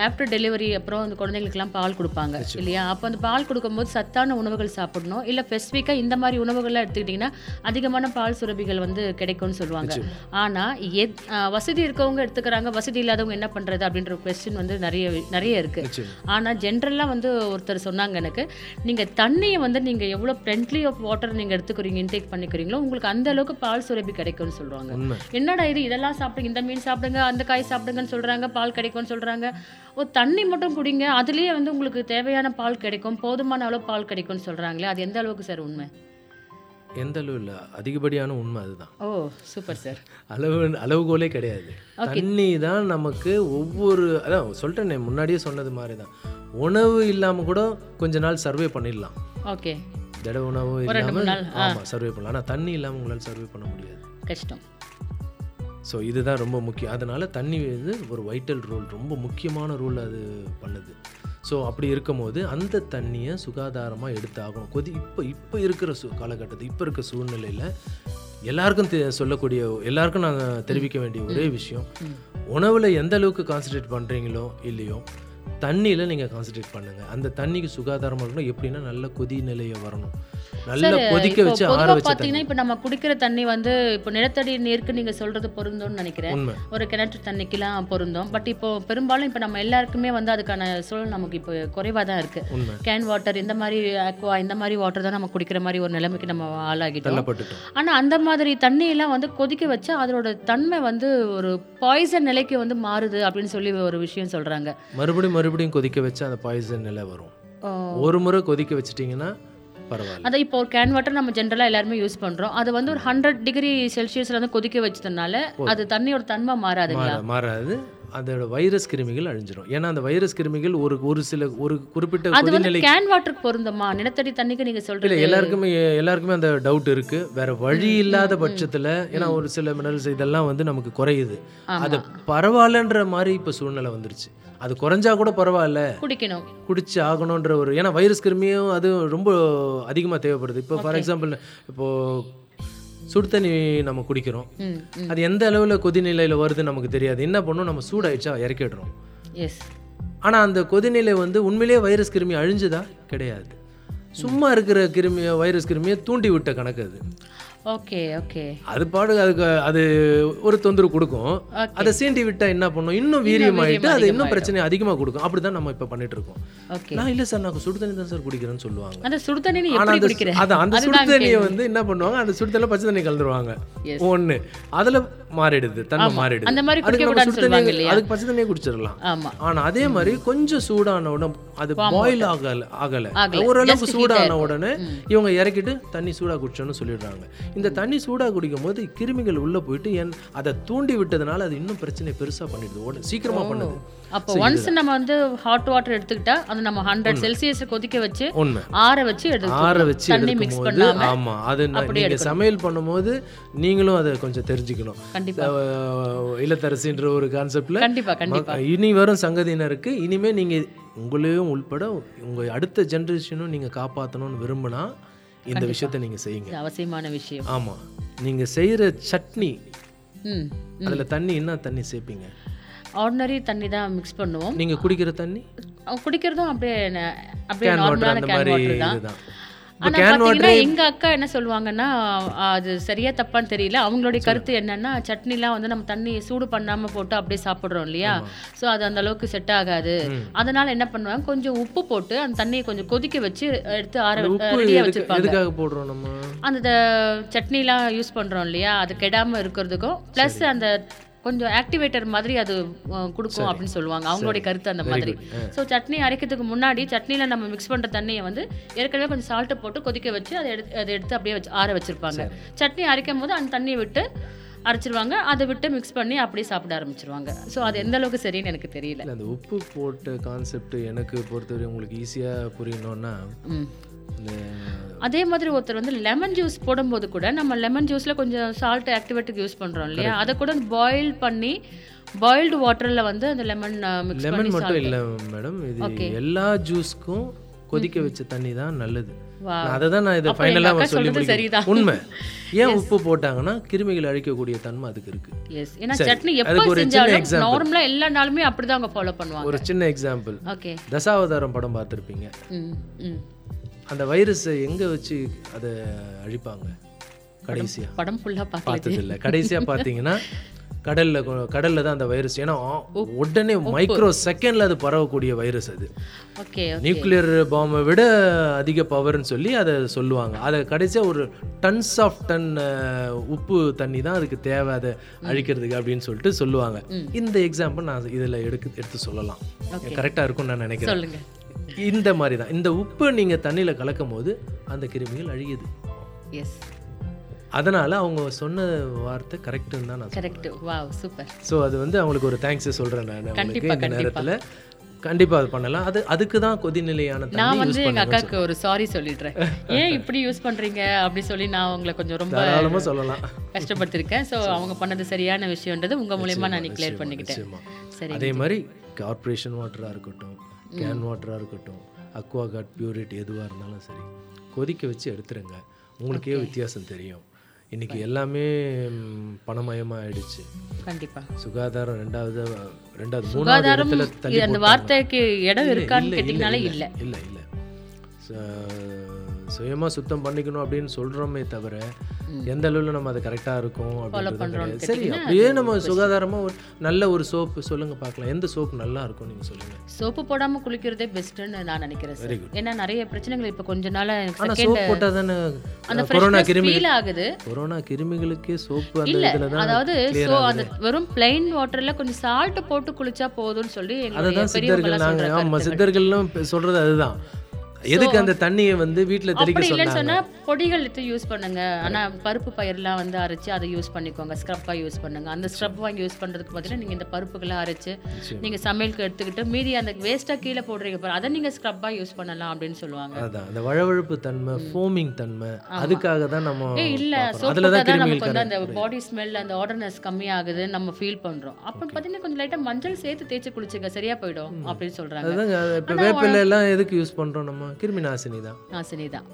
ஆஃப்டர் டெலிவரி அப்புறம் அந்த குழந்தைங்களுக்குலாம் பால் கொடுப்பாங்க இல்லையா? அப்போ அந்த பால் கொடுக்கும்போது சத்தான உணவுகள் சாப்பிடணும். இல்லை ஸ்பெசிஃபிக்காக இந்த மாதிரி உணவுகள்லாம் எடுத்துக்கிட்டிங்கன்னா அதிகமான பால் சுரபிகள் வந்து கிடைக்கும்னு சொல்லுவாங்க. ஆனா எத் வசதி இருக்கவங்க எடுத்துக்கிறாங்க. வசதி இல்லாதவங்க என்ன பண்றது அப்படின்ற கொஸ்டின் வந்து நிறைய நிறைய இருக்கு. நிச்சயம். ஆனா ஜென்ரலாக வந்து ஒருத்தர் சொன்னாங்க எனக்கு நீங்க தண்ணியை வந்து நீங்க எவ்வளவு ஃப்ரெண்ட்லி ஆஃப் வாட்டர் நீங்க எடுத்துக்கிறீங்க இன்டேக் பண்ணிக்கிறீங்களோ உங்களுக்கு அந்த அளவுக்கு பால் சுரபி கிடைக்கும்னு உண்மை. என்னடா இது? இதெல்லாம் சாப்பிடுங்க இந்த மீன் சாப்பிடுங்க அந்த காய் சாப்பிடுங்கன்னு சொல்றாங்க பால் கிடைக்கும்னு சொல்றாங்க. ஓ தண்ணி மட்டும் குடிங்க அதுலயே வந்து உங்களுக்கு தேவையான பால் கிடைக்கும் போதுமான அளவு பால் கிடைக்கும்னு சொல்றாங்களே அது எந்த அளவுக்கு சார் உண்மை? எந்த அளவு இல்லை அதிகப்படியான உண்மை அதுதான். Oh super sir. அளவு அளவுகோலே கிடையாது. தண்ணி தான் நமக்கு ஒவ்வொரு அதான் சொல்லிட்டேனே முன்னாடியே சொன்னது மாதிரி தான் உணவு இல்லாமல் கூட கொஞ்ச நாள் சர்வே பண்ணிடலாம். ஓகே. திட உணவு இல்லாமல் ஆமாம் சர்வே பண்ணலாம். ஆனால் தண்ணி இல்லாமல் உங்களால் சர்வே பண்ண முடியாது. கஷ்டம். ஸோ இதுதான் ரொம்ப முக்கியம். அதனால தண்ணி வந்து ஒரு வைட்டல் ரோல் ரொம்ப முக்கியமான ரோல் அது பண்ணுது. ஸோ அப்படி இருக்கும்போது அந்த தண்ணியை சுகாதாரமாக எடுத்தாகணும். கொதி இப்போ இப்போ இருக்கிற சூ காலகட்டத்தில் இப்போ இருக்க சூழ்நிலையில் எல்லாருக்கும் தெ சொல்லக்கூடிய எல்லாருக்கும் நாங்கள் தெரிவிக்க வேண்டிய ஒரே விஷயம் உணவில் எந்த அளவுக்கு கான்சன்ட்ரேட் பண்ணுறீங்களோ இல்லையோ தண்ணியில் நீங்கள் கான்சன்ட்ரேட் பண்ணுங்கள் அந்த தண்ணிக்கு சுகாதாரமாக இருக்கணும். எப்படின்னா நல்ல கொதி நிலையை வரணும். நல்லா கொதிக்க வச்சு ஆற வச்ச தண்ணி. பார்த்தீங்கன்னா இப்போ நம்ம குடிக்கிற தண்ணி வந்து இப்போ நிலத்தடி நீருக்கு நீங்க சொல்றது பொருந்தும்னு நினைக்கிறேன். ஒரு கிணற்று தண்ணிக்கெல்லாம் பொருந்தும். பட் இப்போ பெரும்பாலும் இப்போ நம்ம எல்லாருக்குமே வந்து அதுக்கான சூழல் நமக்கு இப்போ குறைவாக தான் இருக்கு. கேன் வாட்டர் இந்த மாதிரி அக்வா இந்த மாதிரி வாட்டர் தான் நம்ம குடிக்கிற மாதிரி ஒரு நிலைமைக்கு நம்ம ஆளாகிட்டோம். ஆனா அந்த மாதிரி தண்ணியெல்லாம் வந்து கொதிக்க வச்சா அதோட தன்மை வந்து ஒரு பாய்சன் நிலைக்கு வந்து மாறுது அப்படின்னு சொல்லி ஒரு விஷயம் சொல்றாங்க. மறுபடியும் மறுபடியும் கொதிக்க வச்சா அந்த பாய்சன் நிலை வரும். ஒரு முறை கொதிக்க வச்சிட்டிங்கன்னா அதை இப்போ ஒரு கேன் வாட்டர் நம்ம ஜென்ரலாக எல்லாருமே யூஸ் பண்றோம். அது வந்து ஒரு ஹண்ட்ரட் டிகிரி செல்சியஸ்ல வந்து கொதிக்க வச்சதுனால அது தண்ணியோட தன்மை மாறாதுங்களா மாற மாறாது. அதோட வைரஸ் கிருமிகள் அழிஞ்சிரும். ஏன்னா அந்த வைரஸ் கிருமிகள் ஒரு ஒரு சில ஒரு குறிப்பிட்ட அது வந்து கேன் வாட்டருக்கு பொருந்துமா? நிலத்தடி தண்ணிக்கு நீங்க இல்லை சொல்றீங்க எல்லாருக்குமே எல்லாருக்குமே அந்த டவுட் இருக்கு. வேற வழி இல்லாத பட்சத்துல ஏன்னா ஒரு சில மினரல்ஸ் இதெல்லாம் வந்து நமக்கு குறையுது. அது பரவாயில்லன்ற மாதிரி இப்போ சூழ்நிலை வந்துருச்சு. அது குறைஞ்சா கூட பரவாயில்ல. குடிக்கணும். குடிச்சு ஆகணுன்ற ஒரு ஏன்னா வைரஸ் கிருமியும் அது ரொம்ப அதிகமாக தேவைப்படுது. இப்போ ஃபார் எக்ஸாம்பிள் இப்போ சுடு தண்ணி நம்ம குடிக்கிறோம். அது எந்த அளவில் கொதிநிலையில் வருதுன்னு நமக்கு தெரியாது. என்ன பண்ணும்? நம்ம சூடாயிடுச்சா? இறக்கிடுறோம். எஸ் ஆனால் அந்த கொதிநிலை வந்து உண்மையிலேயே வைரஸ் கிருமி அழிஞ்சுதா? கிடையாது. சும்மா இருக்கிற கிருமி வைரஸ் கிருமியை தூண்டி விட்ட கணக்கு அது. Okay okay. அது பாடு அதுக்கு அது ஒரு தொந்தரவு கொடுக்கும். அதை சீண்டி விட்டா என்ன பண்ணும்? இன்னும் வீரியமாயிட்டு வீரியம் அது இன்னும். பிரச்சனை அதிகமாக கொடுக்கும். அப்படி தான் நம்ம இப்போ பண்ணிட்டு இருக்கோம். நான் இல்லை சார் நான் சுடு தண்ணி தான் சார் குடிக்கிறேன்னு சொல்லுவாங்க. அந்த சுடு தண்ணி அதான் அந்த சுடு தண்ணியை. வந்து என்ன பண்ணுவாங்க? அந்த சுடு தண்ணியில் பச்சை தண்ணி கலந்துருவாங்க. ஒன்று அதில் மாறிடுது தன்மை. மாறிடுது. அந்த மாதிரி அதுக்கு நம்ம சுடு தண்ணி? அதுக்கு பச்சை தண்ணியே குடிச்சிடலாம். ஆமா. ஆனா அதே மாதிரி கொஞ்சம் சூடான உடனே அது பாயில் ஆகல ஆகல. ஓரளவுக்கு சூடான. உடனே இவங்க இறக்கிட்டு தண்ணி சூடா குடிச்சோன்னு சொல்லிடுறாங்க. இந்த தண்ணி சூடாக குடிக்கும் போது கிருமிகள் உள்ளே போயிட்டு என் அதை தூண்டி விட்டதுனால அது இன்னும் பிரச்சனை பெருசாக பண்ணிடுது. உடனே சீக்கிரமாக பண்ணுது. அப்போ ஒன்ஸ் நம்ம வந்து ஹாட் வாட்டர் எடுத்துக்கிட்டா அது நம்ம ஹண்ட்ரட் செல்சியஸ் கொதிக்க வச்சு ஆற வச்சு ஆற வச்சு தண்ணி மிக்ஸ் பண்ணாம ஆமா அது நீங்க சமையல் பண்ணும்போது நீங்களும் அதை கொஞ்சம் தெரிஞ்சுக்கணும். கண்டிப்பா. இல்லத்தரசின்ற ஒரு கான்செப்ட்ல கண்டிப்பா கண்டிப்பா. இனி வரும் சங்கதியினருக்கு இனிமே நீங்க உங்களையும் உள்பட உங்க அடுத்த ஜென்ரேஷனும் நீங்க காப்பாற்றணும்னு விரும்பினா இந்த விஷயத்தை நீங்க செய்யுங்க. அவசியமான விஷயம். ஆமா. நீங்க செய்யற சட்னி அதுல தண்ணி என்ன தண்ணி சேர்ப்பீங்க ஆர்டினரி தண்ணி தான் மிக்ஸ் பண்ணுவோம். நீங்க குடிக்கிற தண்ணி? குடிக்கிறதும் அப்படியே அப்படியே நார்மலான கேன் வாட்டர் தான். இதுதான். ஆனா இப்போ கேன் பாத்தீங்கன்னா வாட்டர் எங்க அக்கா என்ன சொல்லுவாங்கன்னா அது சரியா தப்பான்னு தெரியல. அவங்களுடைய கருத்து என்னன்னா சட்னிலாம் வந்து நம்ம தண்ணி சூடு பண்ணாம போட்டு அப்படியே சாப்பிடுறோம் இல்லையா? சோ அது அந்த அளவுக்கு செட் ஆகாது. அதனால என்ன பண்ணுவாங்க கொஞ்சம் உப்பு போட்டு அந்த தண்ணியை கொஞ்சம் கொதிக்க வச்சு எடுத்து ஆற உப்பு ரெடியா எதுக்கு வச்சிருப்பாங்க போடுறோம் நம்ம? அந்த சட்னிலாம் யூஸ் பண்றோம் இல்லையா? அது கெடாம இருக்கிறதுக்கும் ப்ளஸ் அந்த கொஞ்சம் ஆக்டிவேட்டர் மாதிரி அது கொடுக்கும் அப்படின்னு சொல்லுவாங்க. அவங்களுடைய கருத்து அந்த மாதிரி. ஸோ சட்னி அரைக்கிறதுக்கு முன்னாடி சட்னியில் நம்ம மிக்ஸ் பண்ற தண்ணியை வந்து ஏற்கனவே கொஞ்சம் சால்ட்டை போட்டு கொதிக்க வச்சு அதை எடுத்து அதை எடுத்து அப்படியே வச்சு ஆற வச்சிருப்பாங்க. சட்னி அரைக்கும் போது அந்த தண்ணியை விட்டு அரைச்சிருவாங்க. அதை விட்டு மிக்ஸ் பண்ணி அப்படியே சாப்பிட ஆரம்பிச்சிருவாங்க. ஸோ அது எந்த அளவுக்கு சரின்னு எனக்கு தெரியல. அந்த உப்பு போட்ட கான்செப்ட் எனக்கு பொறுத்தவரை உங்களுக்கு ஈஸியாக புரியணும்னா அதே மாதிரி ஒருத்தர் வந்து லெமன் ஜூஸ் போடும்போது கூட நம்ம லெமன் ஜூஸில் கொஞ்சம் சால்ட் ஆக்டிவேட்டுக்கு யூஸ் பண்ணுறோம் இல்லையா? அதை கூட பாயில் பண்ணி பாயில்டு வாட்டரில் வந்து அந்த லெமன் மிக்ஸ் லெமன் மட்டும் இல்லை மேடம் இது எல்லா ஜூஸ்க்கும் கொதிக்க வச்ச தண்ணி தான் நல்லது. அதை தான் நான் இதை ஃபைனலாக சொல்லி. உண்மை. ஏன் உப்பு போட்டாங்கன்னா கிருமிகள் அழிக்கக்கூடிய தன்மை அதுக்கு இருக்கு. எஸ் ஏன்னா சட்னி எப்போ செஞ்சாலும். நார்மலாக எல்லா நாளுமே அப்படி தான் அவங்க ஃபாலோ பண்ணுவாங்க. ஒரு சின்ன எக்ஸாம்பிள் ஓகே தசாவதாரம் படம் பார்த்துருப்பீங்க. அந்த வைரஸை எங்கே வச்சு அதை அழிப்பாங்க? கடைசியா? படம் ஃபுல்லாக பார்க்கல பார்த்தது இல்லை கடைசியாக பார்த்தீங்கன்னா கடல்ல கடல்ல தான் அந்த வைரஸ். ஏன்னா உடனே மைக்ரோ செகண்ட்ல அது பரவக்கூடிய வைரஸ் அது. ஓகே நியூக்ளியர் பாம்பை விட அதிக பவர்னு சொல்லி அதை சொல்லுவாங்க. அதை கடைசியாக ஒரு டன்ஸ் ஆஃப் டன் உப்பு தண்ணி தான் அதுக்கு தேவை அதை அழிக்கிறதுக்கு அப்படின்னு சொல்லிட்டு சொல்லுவாங்க. இந்த எக்ஸாம்பிள் நான் இதில் எடுக்க எடுத்து சொல்லலாம். கரெக்டாக இருக்கும்னு நான் நினைக்கிறேன். இந்த மாதிரி தான். இந்த உப்பு நீங்கள் தண்ணியில் கலக்கும் போது அந்த கிருமிகள் அழியுது. எஸ் அதனால் அவங்க சொன்ன வார்த்தை கரெக்டுன்னு தான் நான் கரெக்ட் வாவ் சூப்பர் ஸோ அது வந்து அவங்களுக்கு ஒரு தேங்க்ஸ் சொல்கிறேன் நான் கண்டிப்பா, இந்த கண்டிப்பா. நேரத்தில். கண்டிப்பாக அது பண்ணலாம். அது அதுக்கு தான் கொதிநிலையான நான் வந்து எங்க அக்காவுக்கு ஒரு சாரி சொல்லிடுறேன். ஏன் இப்படி யூஸ் பண்றீங்க? அப்படி சொல்லி நான் உங்களை கொஞ்சம் ரொம்ப சொல்லலாம். கஷ்டப்படுத்திருக்கேன் ஸோ அவங்க பண்ணது சரியான விஷயம்ன்றது உங்க மூலியமா நான் கிளியர் பண்ணிக்கிட்டேன். சரி அதே மாதிரி கார்ப்பரேஷன் வாட்டராக இருக்கட்டும் கேன் வாட்டராக இருக்கட்டும் அக்வா கார்ட் பியூரிட் எதுவாக இருந்தாலும் சரி கொதிக்க வச்சு எடுத்துருங்க. உங்களுக்கே வித்தியாசம் தெரியும். இன்னைக்கு எல்லாமே ம், பணமயமா ஆயிடுச்சு. கண்டிப்பா. சுகாதாரம் ரெண்டாவது ரெண்டாவது மூணாவது அந்த வார்த்தைக்கு இடம் இருக்கான்னு கேட்டிங்கனாலே இல்ல. இல்லை. இல்லை சுயமாக சுத்தம் பண்ணிக்கணும் அப்படின்னு சொல்கிறோமே தவிர எந்த அளவில் நம்ம அது கரெக்டாக இருக்கும் அப்படின்றது. சரி அப்படியே நம்ம சுகாதாரமாக ஒரு நல்ல ஒரு சோப்பு சொல்லுங்கள் பார்க்கலாம். எந்த சோப்பு நல்லா இருக்கும் நீங்கள் சொல்லுங்கள் சோப்பு போடாம குளிக்கிறதே பெஸ்ட்னு நான் நினைக்கிறேன் சார் ஏன்னா நிறைய பிரச்சனைகள் இப்ப கொஞ்ச நாளா ஆனால் சோப் போட்டால் தானே அந்த கொரோனா ஃப்ரெஷ்னஸ் கிருமி ஃபீல் ஆகுது. கொரோனா கிருமிகளுக்கே சோப்பு அந்த இதில் தான் அதாவது clear சோ அந்த வெறும் பிளைன் வாட்டர்ல கொஞ்சம் சால்ட் போட்டு குளிச்சா போதும்னு சொல்லி அதுதான் பெரியவங்க சித்தர்கள் நாங்கள் ஆமாம். சித்தர்கள்லாம் சொல்றது அதுதான். எதுக்கு அந்த தண்ணியை வந்து வீட்டில் தெளிக்க இல்லைன்னு சொன்னாங்க? சொன்னா பொடிகள் எடுத்து யூஸ் பண்ணுங்க. ஆனா பருப்பு பயிரெல்லாம் வந்து அரைச்சு அதை யூஸ் பண்ணிக்கோங்க. ஸ்க்ரப்பா யூஸ் பண்ணுங்க. அந்த ஸ்க்ரப் வாங்கி யூஸ் பண்றதுக்கு பதிலா நீங்க இந்த பருப்புகளை அரைச்சு நீங்க சமையலுக்கு எடுத்துக்கிட்டு மீதி அந்த வேஸ்டா கீழே போடுறீங்க பாரு அதை நீங்க ஸ்க்ரப்பா யூஸ் பண்ணலாம் அப்படின்னு சொல்லுவாங்க. அதான். அந்த வழவழுப்பு தன்மை ஃபோமிங் தன்மை அதுக்காக தான் நம்ம இல்ல அதுல தான் நமக்கு வந்து அந்த பாடி ஸ்மெல் அந்த ஆர்டர்னஸ் கம்மியாகுது நம்ம ஃபீல் பண்றோம். அப்ப பாத்தீங்கன்னா கொஞ்சம் லைட்டா மஞ்சள் சேர்த்து தேய்ச்சி குளிச்சுங்க. சரியா போயிடும் அப்படின்னு சொல்றாங்க. அதுதாங்க. அது இப்போ வேப்பிலை எல்லாம் எதுக்கு யூஸ் பண்றோம் நம்ம? கிருமி நாசினி தான். நாசினி தான்.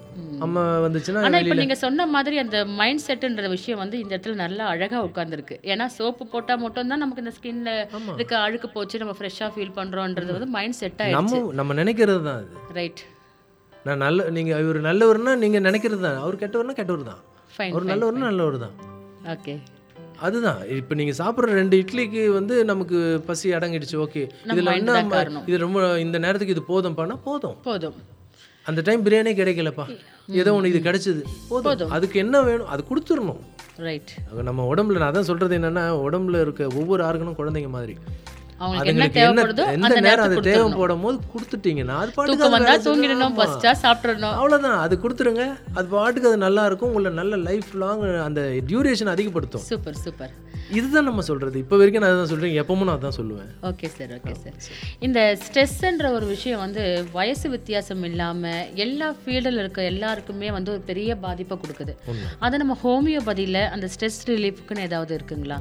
அம்மா வந்துச்சுன்னா ஆனா இப்ப நீங்க சொன்ன மாதிரி அந்த மைண்ட் செட்ன்ற விஷயம் வந்து இந்த இடத்துல நல்லா அழகா உட்கார்ந்துருக்கு. ஏன்னா சோப்பு போட்டா மட்டும் தான் நமக்கு இந்த ஸ்கின்ல இருக்க அழுக்கு போச்சு நம்ம ஃப்ரெஷ்ஷா ஃபீல் பண்றோம்ன்றது வந்து மைண்ட் செட் ஆயிடுச்சு. நம்ம நம்ம நினைக்கிறது தான் அது. ரைட் நான் நல்ல நீங்க இவர் நல்லவர்னா நீங்க நினைக்கிறது தான். அவர் கெட்டவர்னா கெட்டவர் தான். அவர் நல்லவர்னா நல்லவர் தான். ஓகே அதுதான். இப்போ நீங்க சாப்பிட்ற ரெண்டு இட்லிக்கு வந்து நமக்கு பசி அடங்கிடுச்சு. ஓகே இதுல என்ன. இது ரொம்ப இந்த நேரத்துக்கு இது போதும் பண்ணா போதும். போதும். அந்த டைம் பிரியாணி கிடைக்கலப்பா. ஏதோ ஒன்று இது கிடைச்சது. போதும். அதுக்கு என்ன வேணும்? அது கொடுத்துடணும். ரைட் நம்ம உடம்புல நான் தான் சொல்கிறது என்னென்னா உடம்புல இருக்க ஒவ்வொரு ஆர்கனும் குழந்தைங்க மாதிரி. அதுங்களுக்கு என்ன எந்த நேரம் அது. தேவைப்படும் போது கொடுத்துட்டீங்கன்னா அது பாட்டுக்கு. தூங்கிடணும் அவ்வளோதான் அது கொடுத்துருங்க. அது பாட்டுக்கு அது நல்லா இருக்கும். உங்களை நல்ல லைஃப் லாங் அந்த டியூரேஷன் அதிகப்படுத்தும். சூப்பர் சூப்பர் இதுதான் நம்ம சொல்றது. இப்போ வரைக்கும் நான் அதான் சொல்றேன். எப்பவும் நான் அதான் சொல்லுவேன். ஓகே சார் ஓகே சார் இந்த ஸ்ட்ரெஸ்ன்ற ஒரு விஷயம் வந்து வயசு வித்தியாசம் இல்லாமல் எல்லா ஃபீல்டில் இருக்க எல்லாருக்குமே வந்து ஒரு பெரிய பாதிப்பை கொடுக்குது. அதை நம்ம ஹோமியோபதியில் அந்த ஸ்ட்ரெஸ் ரிலீஃப்க்குன்னு ஏதாவது இருக்குங்களா?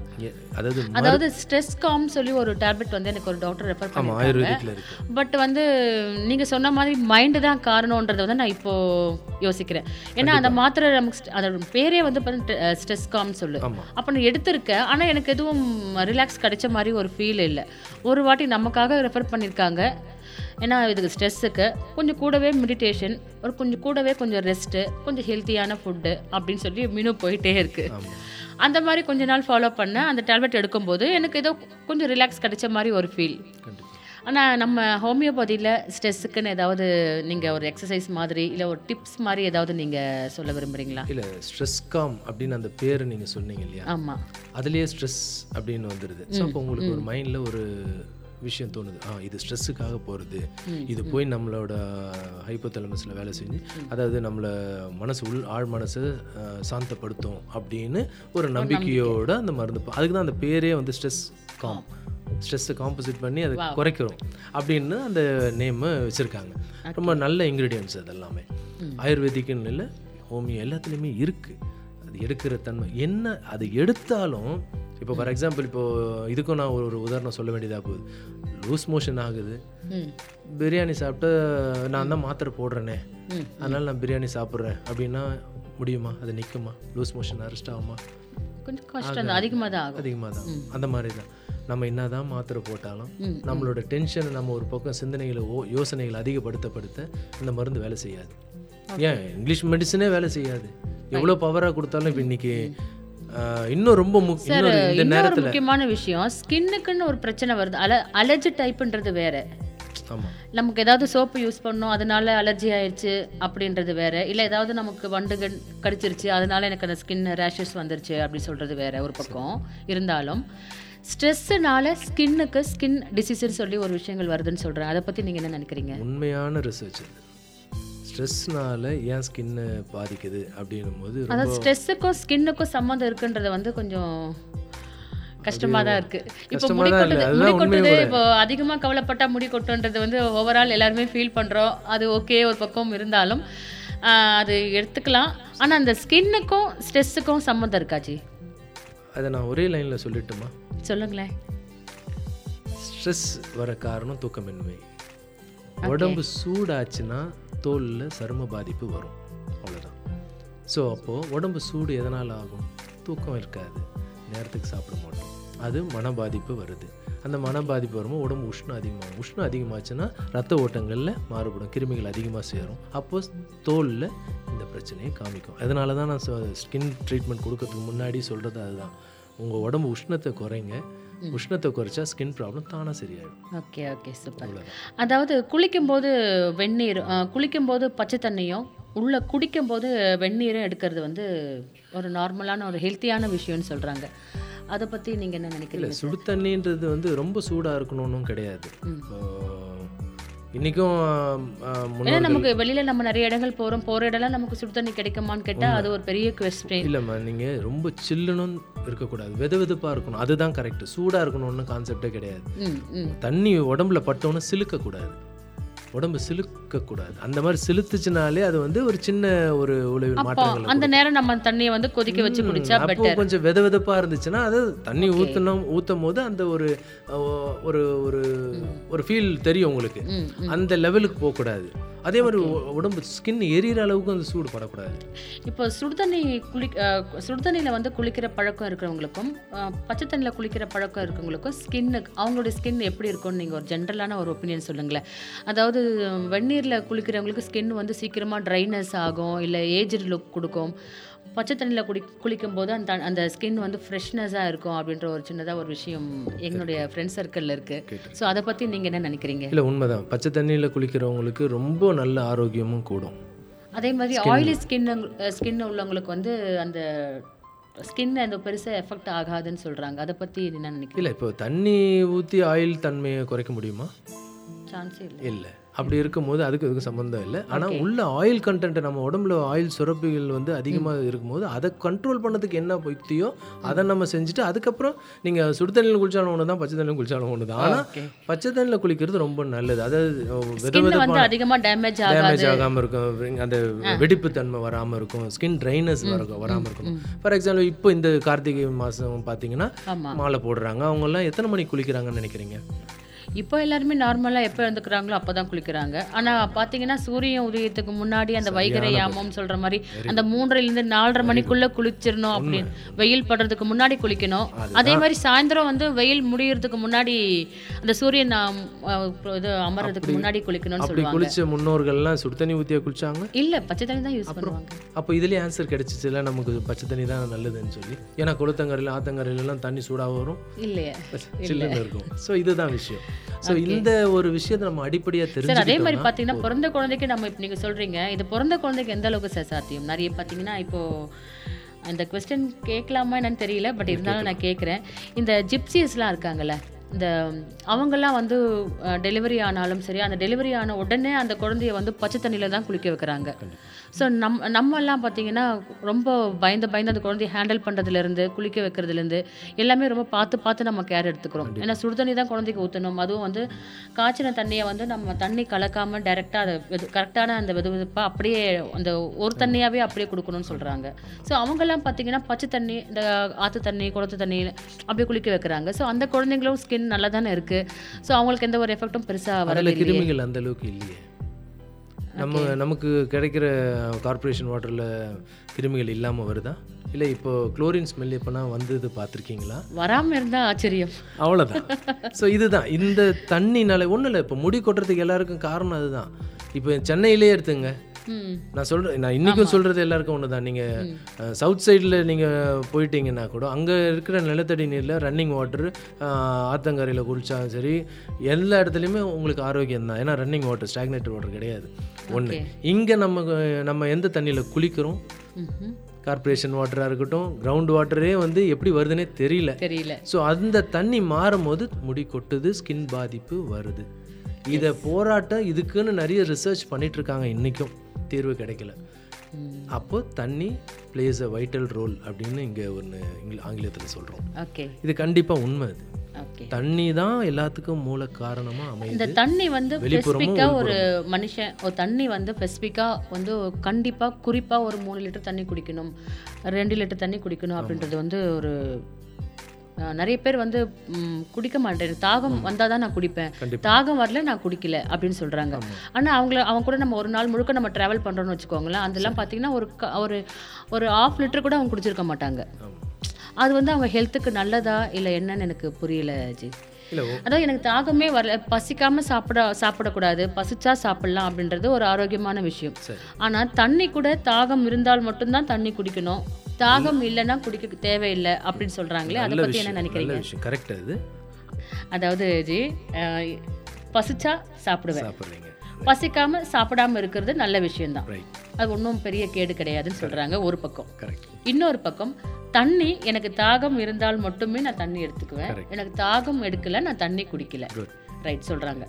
அதாவது அதாவது ஸ்ட்ரெஸ் காம் சொல்லி ஒரு டேப்லெட் வந்து எனக்கு ஒரு டாக்டர் ரெஃபர் இருக்கு. பட் வந்து நீங்க சொன்ன மாதிரி மைண்டு தான் காரணம்ன்றதை வந்து நான் இப்போ யோசிக்கிறேன். ஏன்னா அந்த மாத்திரை நமக்கு அதோட பேரே வந்து ஸ்ட்ரெஸ் காம்னு சொல்லு அப்போ நான் எடுத்திருக்கேன். ஆனால் எனக்கு எதுவும் ரிலாக்ஸ் கிடைச்ச மாதிரி ஒரு ஃபீல் இல்லை. ஒரு வாட்டி நமக்காக ரெஃபர் பண்ணியிருக்காங்க ஏன்னா இதுக்கு ஸ்ட்ரெஸ்ஸுக்கு கொஞ்சம் கூடவே மெடிடேஷன் ஒரு கொஞ்சம் கூடவே கொஞ்சம் ரெஸ்ட்டு கொஞ்சம் ஹெல்த்தியான ஃபுட்டு அப்படின்னு சொல்லி மெனு போயிட்டே இருக்கு. ஆமா. அந்த மாதிரி கொஞ்ச நாள் ஃபாலோ பண்ணேன் அந்த டேப்லெட் எடுக்கும்போது எனக்கு ஏதோ கொஞ்சம் ரிலாக்ஸ் கிடைச்ச மாதிரி ஒரு ஃபீல் ஆனால் நம்ம ஹோமியோபதியில் ஸ்ட்ரெஸ்ஸுக்குன்னு ஏதாவது நீங்கள் ஒரு எக்ஸசைஸ் மாதிரி இல்லை ஒரு டிப்ஸ் மாதிரி ஏதாவது நீங்கள் சொல்ல விரும்புகிறீங்களா இல்ல ஸ்ட்ரெஸ் காம் அப்படின்னு அந்த பேர் நீங்க சொன்னீங்க இல்லையா? ஆமாம் அதுலயே ஸ்ட்ரெஸ் அப்படின்னு வந்துடுது ஸோ அப்போ உங்களுக்கு ஒரு மைண்ட்ல ஒரு விஷயம் தோணுது. ஆ இது ஸ்ட்ரெஸ்ஸுக்காக போகிறது இது போய் நம்மளோட ஹைப்போதலமஸில் வேலை செஞ்சு அதாவது நம்மளை மனசு உள் ஆழ் மனசை சாந்தப்படுத்தும் அப்படின்னு ஒரு நம்பிக்கையோட அந்த மருந்து அதுக்கு தான் அந்த பேரே வந்து ஸ்ட்ரெஸ் காம் ஸ்ட்ரெஸ்ஸை காம்போசிட் பண்ணி அதை குறைக்கிறோம். அப்படின்னு அந்த நேமை வச்சுருக்காங்க. ரொம்ப நல்ல இன்க்ரீடியன்ஸ் அது எல்லாமே ஆயுர்வேதிக்குன்னு இல்லை ஹோமியோ எல்லாத்துலேயுமே இருக்குது அது எடுக்கிற தன்மை. என்ன அது எடுத்தாலும் இப்போ ஃபார் எக்ஸாம்பிள் இப்போ இதுக்கும் நான் ஒரு ஒரு உதாரணம் சொல்ல வேண்டியதாக போகுது. லூஸ் மோஷன் ஆகுது. பிரியாணி சாப்பிட்டு நான் தான் மாத்திரை போடுறேனே. அதனால நான் பிரியாணி சாப்பிட்றேன். அப்படின்னா முடியுமா? அது நிற்குமா லூஸ் மோஷன் அரெஸ்ட் ஆகுமா? கொஞ்சம் கஷ்டம் அதிகமாக தான் அதிகமாக தான் அந்த மாதிரி தான் நம்ம என்னதான் மாத்திரை போட்டாலும் நம்மளோட டென்ஷனை நம்ம ஒரு பக்கம் சிந்தனைகளை ஓ யோசனைகளை அதிகப்படுத்தப்படுத்த அந்த மருந்து வேலை செய்யாது. ஏன்? இங்கிலீஷ் மெடிசனே வேலை செய்யாது. எவ்வளோ பவராக கொடுத்தாலும் இப்போ இன்னைக்கு இன்னும் ரொம்ப இன்னொரு இந்த முக்கியமான விஷயம் ஸ்கின்னுக்குன்னு ஒரு பிரச்சனை வருது. அல அலர்ஜி டைப்புன்றது வேற. நமக்கு ஏதாவது சோப்பு யூஸ் பண்ணோம் அதனால அலர்ஜி ஆயிடுச்சு அப்படின்றது வேற. இல்லை ஏதாவது நமக்கு வண்டுகள் கடிச்சிருச்சு அதனால எனக்கு அந்த ஸ்கின் ரேஷஸ் வந்துருச்சு அப்படி சொல்றது வேற ஒரு பக்கம். இருந்தாலும் ஸ்ட்ரெஸ்ஸுனால ஸ்கின்னுக்கு ஸ்கின் டிசீஸ்ன்னு சொல்லி ஒரு விஷயங்கள் வருதுன்னு சொல்றேன். அதை பத்தி நீங்க என்ன நினைக்கிறீங்க? உண்மையான ரிசர்ச் ஸ்ட்ரெஸ்னால ஏன் ஸ்கின்னு பாதிக்குது அப்படின்னும் போது அதாவது ஸ்ட்ரெஸ்ஸுக்கும் ஸ்கின்னுக்கும் சம்மந்தம் இருக்குன்றத வந்து கொஞ்சம் கஷ்டமா தான் இருக்கு. இப்போ முடி கொட்டுது. முடி கொட்டுது கூட. இப்போ அதிகமா கவலைப்பட்டா முடி கொட்டுன்றது வந்து ஓவரால் எல்லாருமே ஃபீல் பண்றோம். அது ஓகே ஒரு பக்கம் இருந்தாலும் அது எடுத்துக்கலாம். ஆனா அந்த ஸ்கின்னுக்கும் ஸ்ட்ரெஸ்ஸுக்கும் சம்மந்தம் இருக்காச்சி அதை நான் ஒரே லைனில் சொல்லட்டுமா? சொல்லுங்களேன். ஸ்ட்ரெஸ் வர காரணம் தூக்கமின்மை. உடம்பு சூடாச்சுன்னா தோலில் சரும பாதிப்பு வரும். அவ்வளோதான் ஸோ அப்போது உடம்பு சூடு எதனால் ஆகும்? தூக்கம் இருக்காது. நேரத்துக்கு சாப்பிட மாட்டோம். அது மன பாதிப்பு வருது. அந்த மன பாதிப்பு வரும்போது உடம்பு உஷ்ணம் அதிகமாகும். உஷ்ணம் அதிகமாச்சுன்னா ரத்த ஓட்டங்களில் மாறுபடும். கிருமிகள் அதிகமாக சேரும். அப்போ தோலில் இந்த பிரச்சனையை காமிக்கும். அதனால தான் நான் ஸ்கின் ட்ரீட்மெண்ட் கொடுக்கறதுக்கு முன்னாடி சொல்கிறது அதுதான். உங்கள் உடம்பு உஷ்ணத்தை குறைங்க. உஷ்ணத்தை குறைச்சா ஸ்கின் ப்ராப்ளம் தானாக சரியாயிடும். ஓகே ஓகே சூப்பர் அதாவது குளிக்கும்போது வெந்நீர் ஆஹ், குளிக்கும்போது பச்சை தண்ணியும் உள்ள குடிக்கும்போது வெந்நீரும் எடுக்கிறது வந்து ஒரு நார்மலான ஒரு ஹெல்த்தியான விஷயம்னு சொல்றாங்க. அதை பத்தி நீங்க என்ன நினைக்கிறீங்க சுடு தண்ணின்றது வந்து ரொம்ப சூடாக இருக்கணும்னு கிடையாது. ம். ஆஹ், இன்னைக்கும் ஆஹ், ஆஹ், ஏன்னா நமக்கு வெளியில நம்ம நிறைய இடங்கள் போறோம். போற இடம்லாம் நமக்கு சுடு தண்ணி கிடைக்குமான்னு கேட்டா அது ஒரு பெரிய கொஸ்டின் இல்லைம்மா நீங்கள் ரொம்ப சில்லுனும் இருக்கக்கூடாது. வெது வெதுப்பாக இருக்கணும். அதுதான் கரெக்ட் சூடாக இருக்கணும்னு கான்செப்டே கிடையாது. தண்ணி உடம்புல பட்டோன்னு சிலுக்கக்கூடாது. உடம்பு சிலுக்கக்கூடாது. அந்த மாதிரி சிலுத்துச்சுனாலே அது வந்து ஒரு சின்ன ஒரு அப்போ மாற்றங்களை அந்த நேரம் நம்ம தண்ணியை வந்து கொதிக்க வச்சு குடிச்சா அப்போ கொஞ்சம் வெத வெதப்பா இருந்துச்சுன்னா அது தண்ணி ஊற்றணும் ஊற்றும் போது அந்த ஒரு ஒரு ஒரு ஒரு ஃபீல் தெரியும் உங்களுக்கு. அந்த லெவலுக்கு போகக்கூடாது. அதே மாதிரி உடம்பு ஸ்கின் எரியிற அளவுக்கு அந்த சூடு படக்கூடாது. இப்போ சுடுதண்ணி குளி சுடுதண்ணியில் வந்து குளிக்கிற பழக்கம் இருக்கிறவங்களுக்கும் பச்சை தண்ணியில் குளிக்கிற பழக்கம் இருக்கிறவங்களுக்கும் ஸ்கின்னுக்கு அவங்களுடைய ஸ்கின் எப்படி இருக்கும்னு நீங்கள் ஒரு ஜென்ரலான ஒரு ஒப்பீனியன் சொல்லுங்களேன். அதாவது வெந்நீரில் குளிக்கிறவங்களுக்கு ஸ்கின் வந்து சீக்கிரமாக ட்ரைனஸ் ஆகும் இல்லை ஏஜ் லுக் கொடுக்கும். பச்சை தண்ணியில் குடி குளிக்கும்போது அந்த அந்த ஸ்கின் வந்து ஃப்ரெஷ்னஸாக இருக்கும் அப்படின்ற ஒரு சின்னதாக ஒரு விஷயம் எங்களுடைய ஃப்ரெண்ட் சர்க்கிளில் இருக்குது ஸோ அதை பற்றி நீங்கள் என்ன நினைக்கிறீங்க? இல்லை உண்மைதான். பச்சை தண்ணியில் குளிக்கிறவங்களுக்கு ரொம்ப நல்ல ஆரோக்கியமும் கூடும். அதே மாதிரி ஆயிலி ஸ்கின் ஸ்கின் உள்ளவங்களுக்கு வந்து அந்த ஸ்கின் அந்த பெருசாக எஃபெக்ட் ஆகாதுன்னு சொல்கிறாங்க அதை பற்றி என்ன நினைக்கிறீங்க? இல்லை இப்போ தண்ணி ஊற்றி ஆயில் தன்மையை குறைக்க முடியுமா? சான்ஸே இல்லை. இல்லை. அப்படி இருக்கும்போது அதுக்கு இதுக்கு சம்மந்தம் இல்லை. ஆனால் உள்ள ஆயில் கண்டென்ட் நம்ம உடம்புல ஆயில் சுரப்பிகள் வந்து அதிகமாக இருக்கும்போது அதை கண்ட்ரோல் பண்ணதுக்கு என்ன யுக்தியோ அதை நம்ம செஞ்சுட்டு அதுக்கப்புறம் நீங்கள் சுடு தண்ணியில் குளிச்சாலும் ஒன்று தான் பச்சை தண்ணியில் குளிச்சாலும் ஒன்று தான். ஆனால் பச்சை தண்ணியில் குளிக்கிறது ரொம்ப நல்லது. அதாவது அதிகமாக டேமேஜ் டேமேஜ் ஆகாமல் இருக்கும். அந்த வெடிப்பு தன்மை வராமல் இருக்கும். ஸ்கின் ட்ரைனஸ் வர வராமல் இருக்கும். ஃபார் எக்ஸாம்பிள் இப்போ இந்த கார்த்திகை மாதம் பார்த்தீங்கன்னா மாலை போடுறாங்க. அவங்கெல்லாம் எத்தனை மணிக்கு குளிக்கிறாங்கன்னு நினைக்கிறீங்க? இப்போ எல்லாருமே நார்மலாக எப்போ எழுந்துக்கிறாங்களோ அப்போ தான் குளிக்கிறாங்க. ஆனால் பார்த்தீங்கன்னா சூரியன் உதயத்துக்கு முன்னாடி அந்த வைகரை யாமம் சொல்கிற மாதிரி அந்த மூன்றரைலேருந்து நாலரை மணிக்குள்ளே குளிச்சிடணும் அப்படின்னு. வெயில் படுறதுக்கு முன்னாடி குளிக்கணும். அதே மாதிரி சாயந்தரம் வந்து வெயில் முடியறதுக்கு முன்னாடி அந்த சூரியன் இது அமர்றதுக்கு முன்னாடி குளிக்கணும்னு சொல்லுவாங்க. குளிச்ச முன்னோர்கள்லாம் சுடு தண்ணி ஊற்றியா குளிச்சாங்க? இல்லை பச்சை தண்ணி தான் யூஸ் பண்ணுவாங்க. அப்போ இதுலேயே ஆன்சர் கிடைச்சிச்சுல நமக்கு பச்சை தண்ணி தான் நல்லதுன்னு சொல்லி. ஏன்னா குளத்தங்கரையில் ஆத்தங்கரையிலலாம் தண்ணி சூடாக வரும். இல்லையே. சில்லுன்னு இருக்கும். ஸோ இதுதான் விஷயம். ஸோ இந்த ஒரு விஷயத்தை நம்ம அடிப்படையாக சார் அதே மாதிரி பார்த்தீங்கன்னா பிறந்த குழந்தைக்கு நம்ம இப்போ நீங்கள் சொல்கிறீங்க இது பிறந்த குழந்தைக்கு எந்த அளவுக்கு சார் சாத்தியம்? நிறைய பார்த்தீங்கன்னா இப்போ அந்த கொஸ்டின் கேட்கலாமா என்னன்னு தெரியல பட் இருந்தாலும் நான் கேட்குறேன். இந்த ஜிப்சிஸ்லாம் இருக்காங்கல்ல இந்த அவங்கெல்லாம் வந்து டெலிவரி ஆனாலும் சரி அந்த டெலிவரி ஆன உடனே அந்த குழந்தைய வந்து பச்சை தண்ணியில் தான் குளிக்க வைக்கிறாங்க. ஸோ நம் நம்மெல்லாம் பார்த்தீங்கன்னா ரொம்ப பயந்து பயந்து அந்த குழந்தைய ஹேண்டில் பண்ணுறதுலேருந்து குளிக்க வைக்கிறதுலேருந்து எல்லாமே ரொம்ப பார்த்து பார்த்து நம்ம கேர் எடுத்துக்கிறோம். ஏன்னா சுடு தண்ணி தான் குழந்தைக்கு ஊற்றணும் அதுவும் வந்து காய்ச்சின தண்ணியை வந்து நம்ம தண்ணி கலக்காமல் டைரெக்டாக அதை கரெக்டான அந்த வெது வெதுப்பாக அப்படியே அந்த ஒரு தண்ணியாகவே அப்படியே கொடுக்கணும்னு சொல்கிறாங்க ஸோ அவங்கெல்லாம் பார்த்தீங்கன்னா பச்சை தண்ணி இந்த ஆற்று தண்ணி குளத்து தண்ணி அப்படியே குளிக்க வைக்கிறாங்க. ஸோ அந்த குழந்தைங்களும் ஸ்கின் நல்லா தானே இருக்குது ஸோ அவங்களுக்கு எந்த ஒரு எஃபெக்ட்டும் பெருசாக வரல அந்த அளவுக்கு இல்லையே. நம்ம நமக்கு கிடைக்கிற கார்ப்பரேஷன் வாட்டரில் கிருமிகள் இல்லாமல் வருதா? இல்லை இப்போ குளோரின் ஸ்மெல் எப்போனா வந்தது பார்த்துருக்கீங்களா? வராமல் இருந்தால் ஆச்சரியம். அவ்வளோதான் ஸோ இதுதான். இந்த தண்ணினால ஒன்றும் இல்லை இப்போ முடி கொட்டுறதுக்கு எல்லாருக்கும் காரணம் அதுதான். இப்போ சென்னையிலே எடுத்துங்க. நான் சொல்கிறேன் நான் இன்றைக்கும் சொல்கிறது எல்லாருக்கும் ஒன்று தான் நீங்கள் சவுத் சைடில் நீங்கள் போயிட்டீங்கன்னா கூட அங்கே இருக்கிற நிலத்தடி நீரில் ரன்னிங் வாட்டர் ஆத்தங்கரையில் குளிச்சாலும் சரி எல்லா இடத்துலையுமே உங்களுக்கு ஆரோக்கியம் தான் ஏன்னா ரன்னிங் வாட்டர் ஸ்டாக்னேட்டட் வாட்டர் கிடையாது. ஒன்று இங்கே நம்ம நம்ம எந்த தண்ணியில் குளிக்கிறோம்? ம்ஹும். கார்ப்பரேஷன் வாட்டராக இருக்கட்டும் கிரவுண்ட் வாட்டரே வந்து எப்படி வருதுன்னே தெரியல. தெரியல. ஸோ அந்த தண்ணி மாறும்போது முடி கொட்டுது ஸ்கின் பாதிப்பு வருது. இதை போராட்டம் இதுக்குன்னு நிறைய ரிசர்ச் பண்ணிட்டு இருக்காங்க இன்றைக்கும் தீர்வு கிடைக்கல. ம். அப்போ தண்ணி பிளேஸ் அ வைட்டல் ரோல் அப்படின்னு இங்கே ஒன்று ஆங்கிலத்தில் சொல்கிறோம் ஓகே. இது கண்டிப்பாக உண்மை அது. தண்ணி தான் எல்லாத்துக்கும் மூல காரணமாக அமையுது. இந்த தண்ணி வந்து ஸ்பெசிஃபிக்காக ஒரு மனுஷன் ஒரு தண்ணி வந்து ஸ்பெசிஃபிக்காக வந்து கண்டிப்பாக குறிப்பாக ஒரு மூணு லிட்டர் தண்ணி குடிக்கணும். ரெண்டு லிட்டர் தண்ணி குடிக்கணும் அப்படின்றது வந்து ஒரு நிறைய பேர் வந்து குடிக்க மாட்டேன். தாகம் வந்தால் தான் நான் குடிப்பேன். தாகம் வரல நான் குடிக்கல அப்படின்னு சொல்கிறாங்க. ஆனால் அவங்கள அவங்க கூட நம்ம ஒரு நாள் முழுக்க நம்ம ட்ராவல் பண்ணுறோம்னு வச்சுக்கோங்களேன் அதெல்லாம் பார்த்தீங்கன்னா ஒரு ஒரு ஒரு ஆஃப் லிட்டர் கூட அவங்க குடிச்சிருக்க மாட்டாங்க. அது வந்து அவங்க ஹெல்த்துக்கு நல்லதா இல்லை என்னன்னு எனக்கு புரியல ஜி. அதான் எனக்கு தாகமே வரல பசிக்காம சாப்பிட சாப்பிடக்கூடாது பசிச்சா சாப்பிடலாம் அப்படின்றது ஒரு ஆரோக்கியமான விஷயம். சரி. ஆனா தண்ணி கூட தாகம் இருந்தால் மட்டும்தான் தண்ணி குடிக்கணும். தாகம் இல்லைன்னா குடிக்க தேவையில்லை அப்படின்னு சொல்றாங்களே அதை பத்தி என்ன நினைக்கிறீங்க? கரெக்ட் அது. அதாவது ஜி பசிச்சா சாப்பிடுவேன். பசிக்காம சாப்பிடாம இருக்கிறது நல்ல விஷயம்தான். அது ஒன்றும் பெரிய கேடு கிடையாதுன்னு சொல்றாங்க ஒரு பக்கம். இன்னொரு பக்கம் தண்ணி எனக்கு தாகம் இருந்தால் மட்டுமே நான் தண்ணி எடுத்துக்குவேன். எனக்கு தாகம் எடுக்கல நான் தண்ணி குடிக்கல. குட் ரைட் சொல்கிறாங்க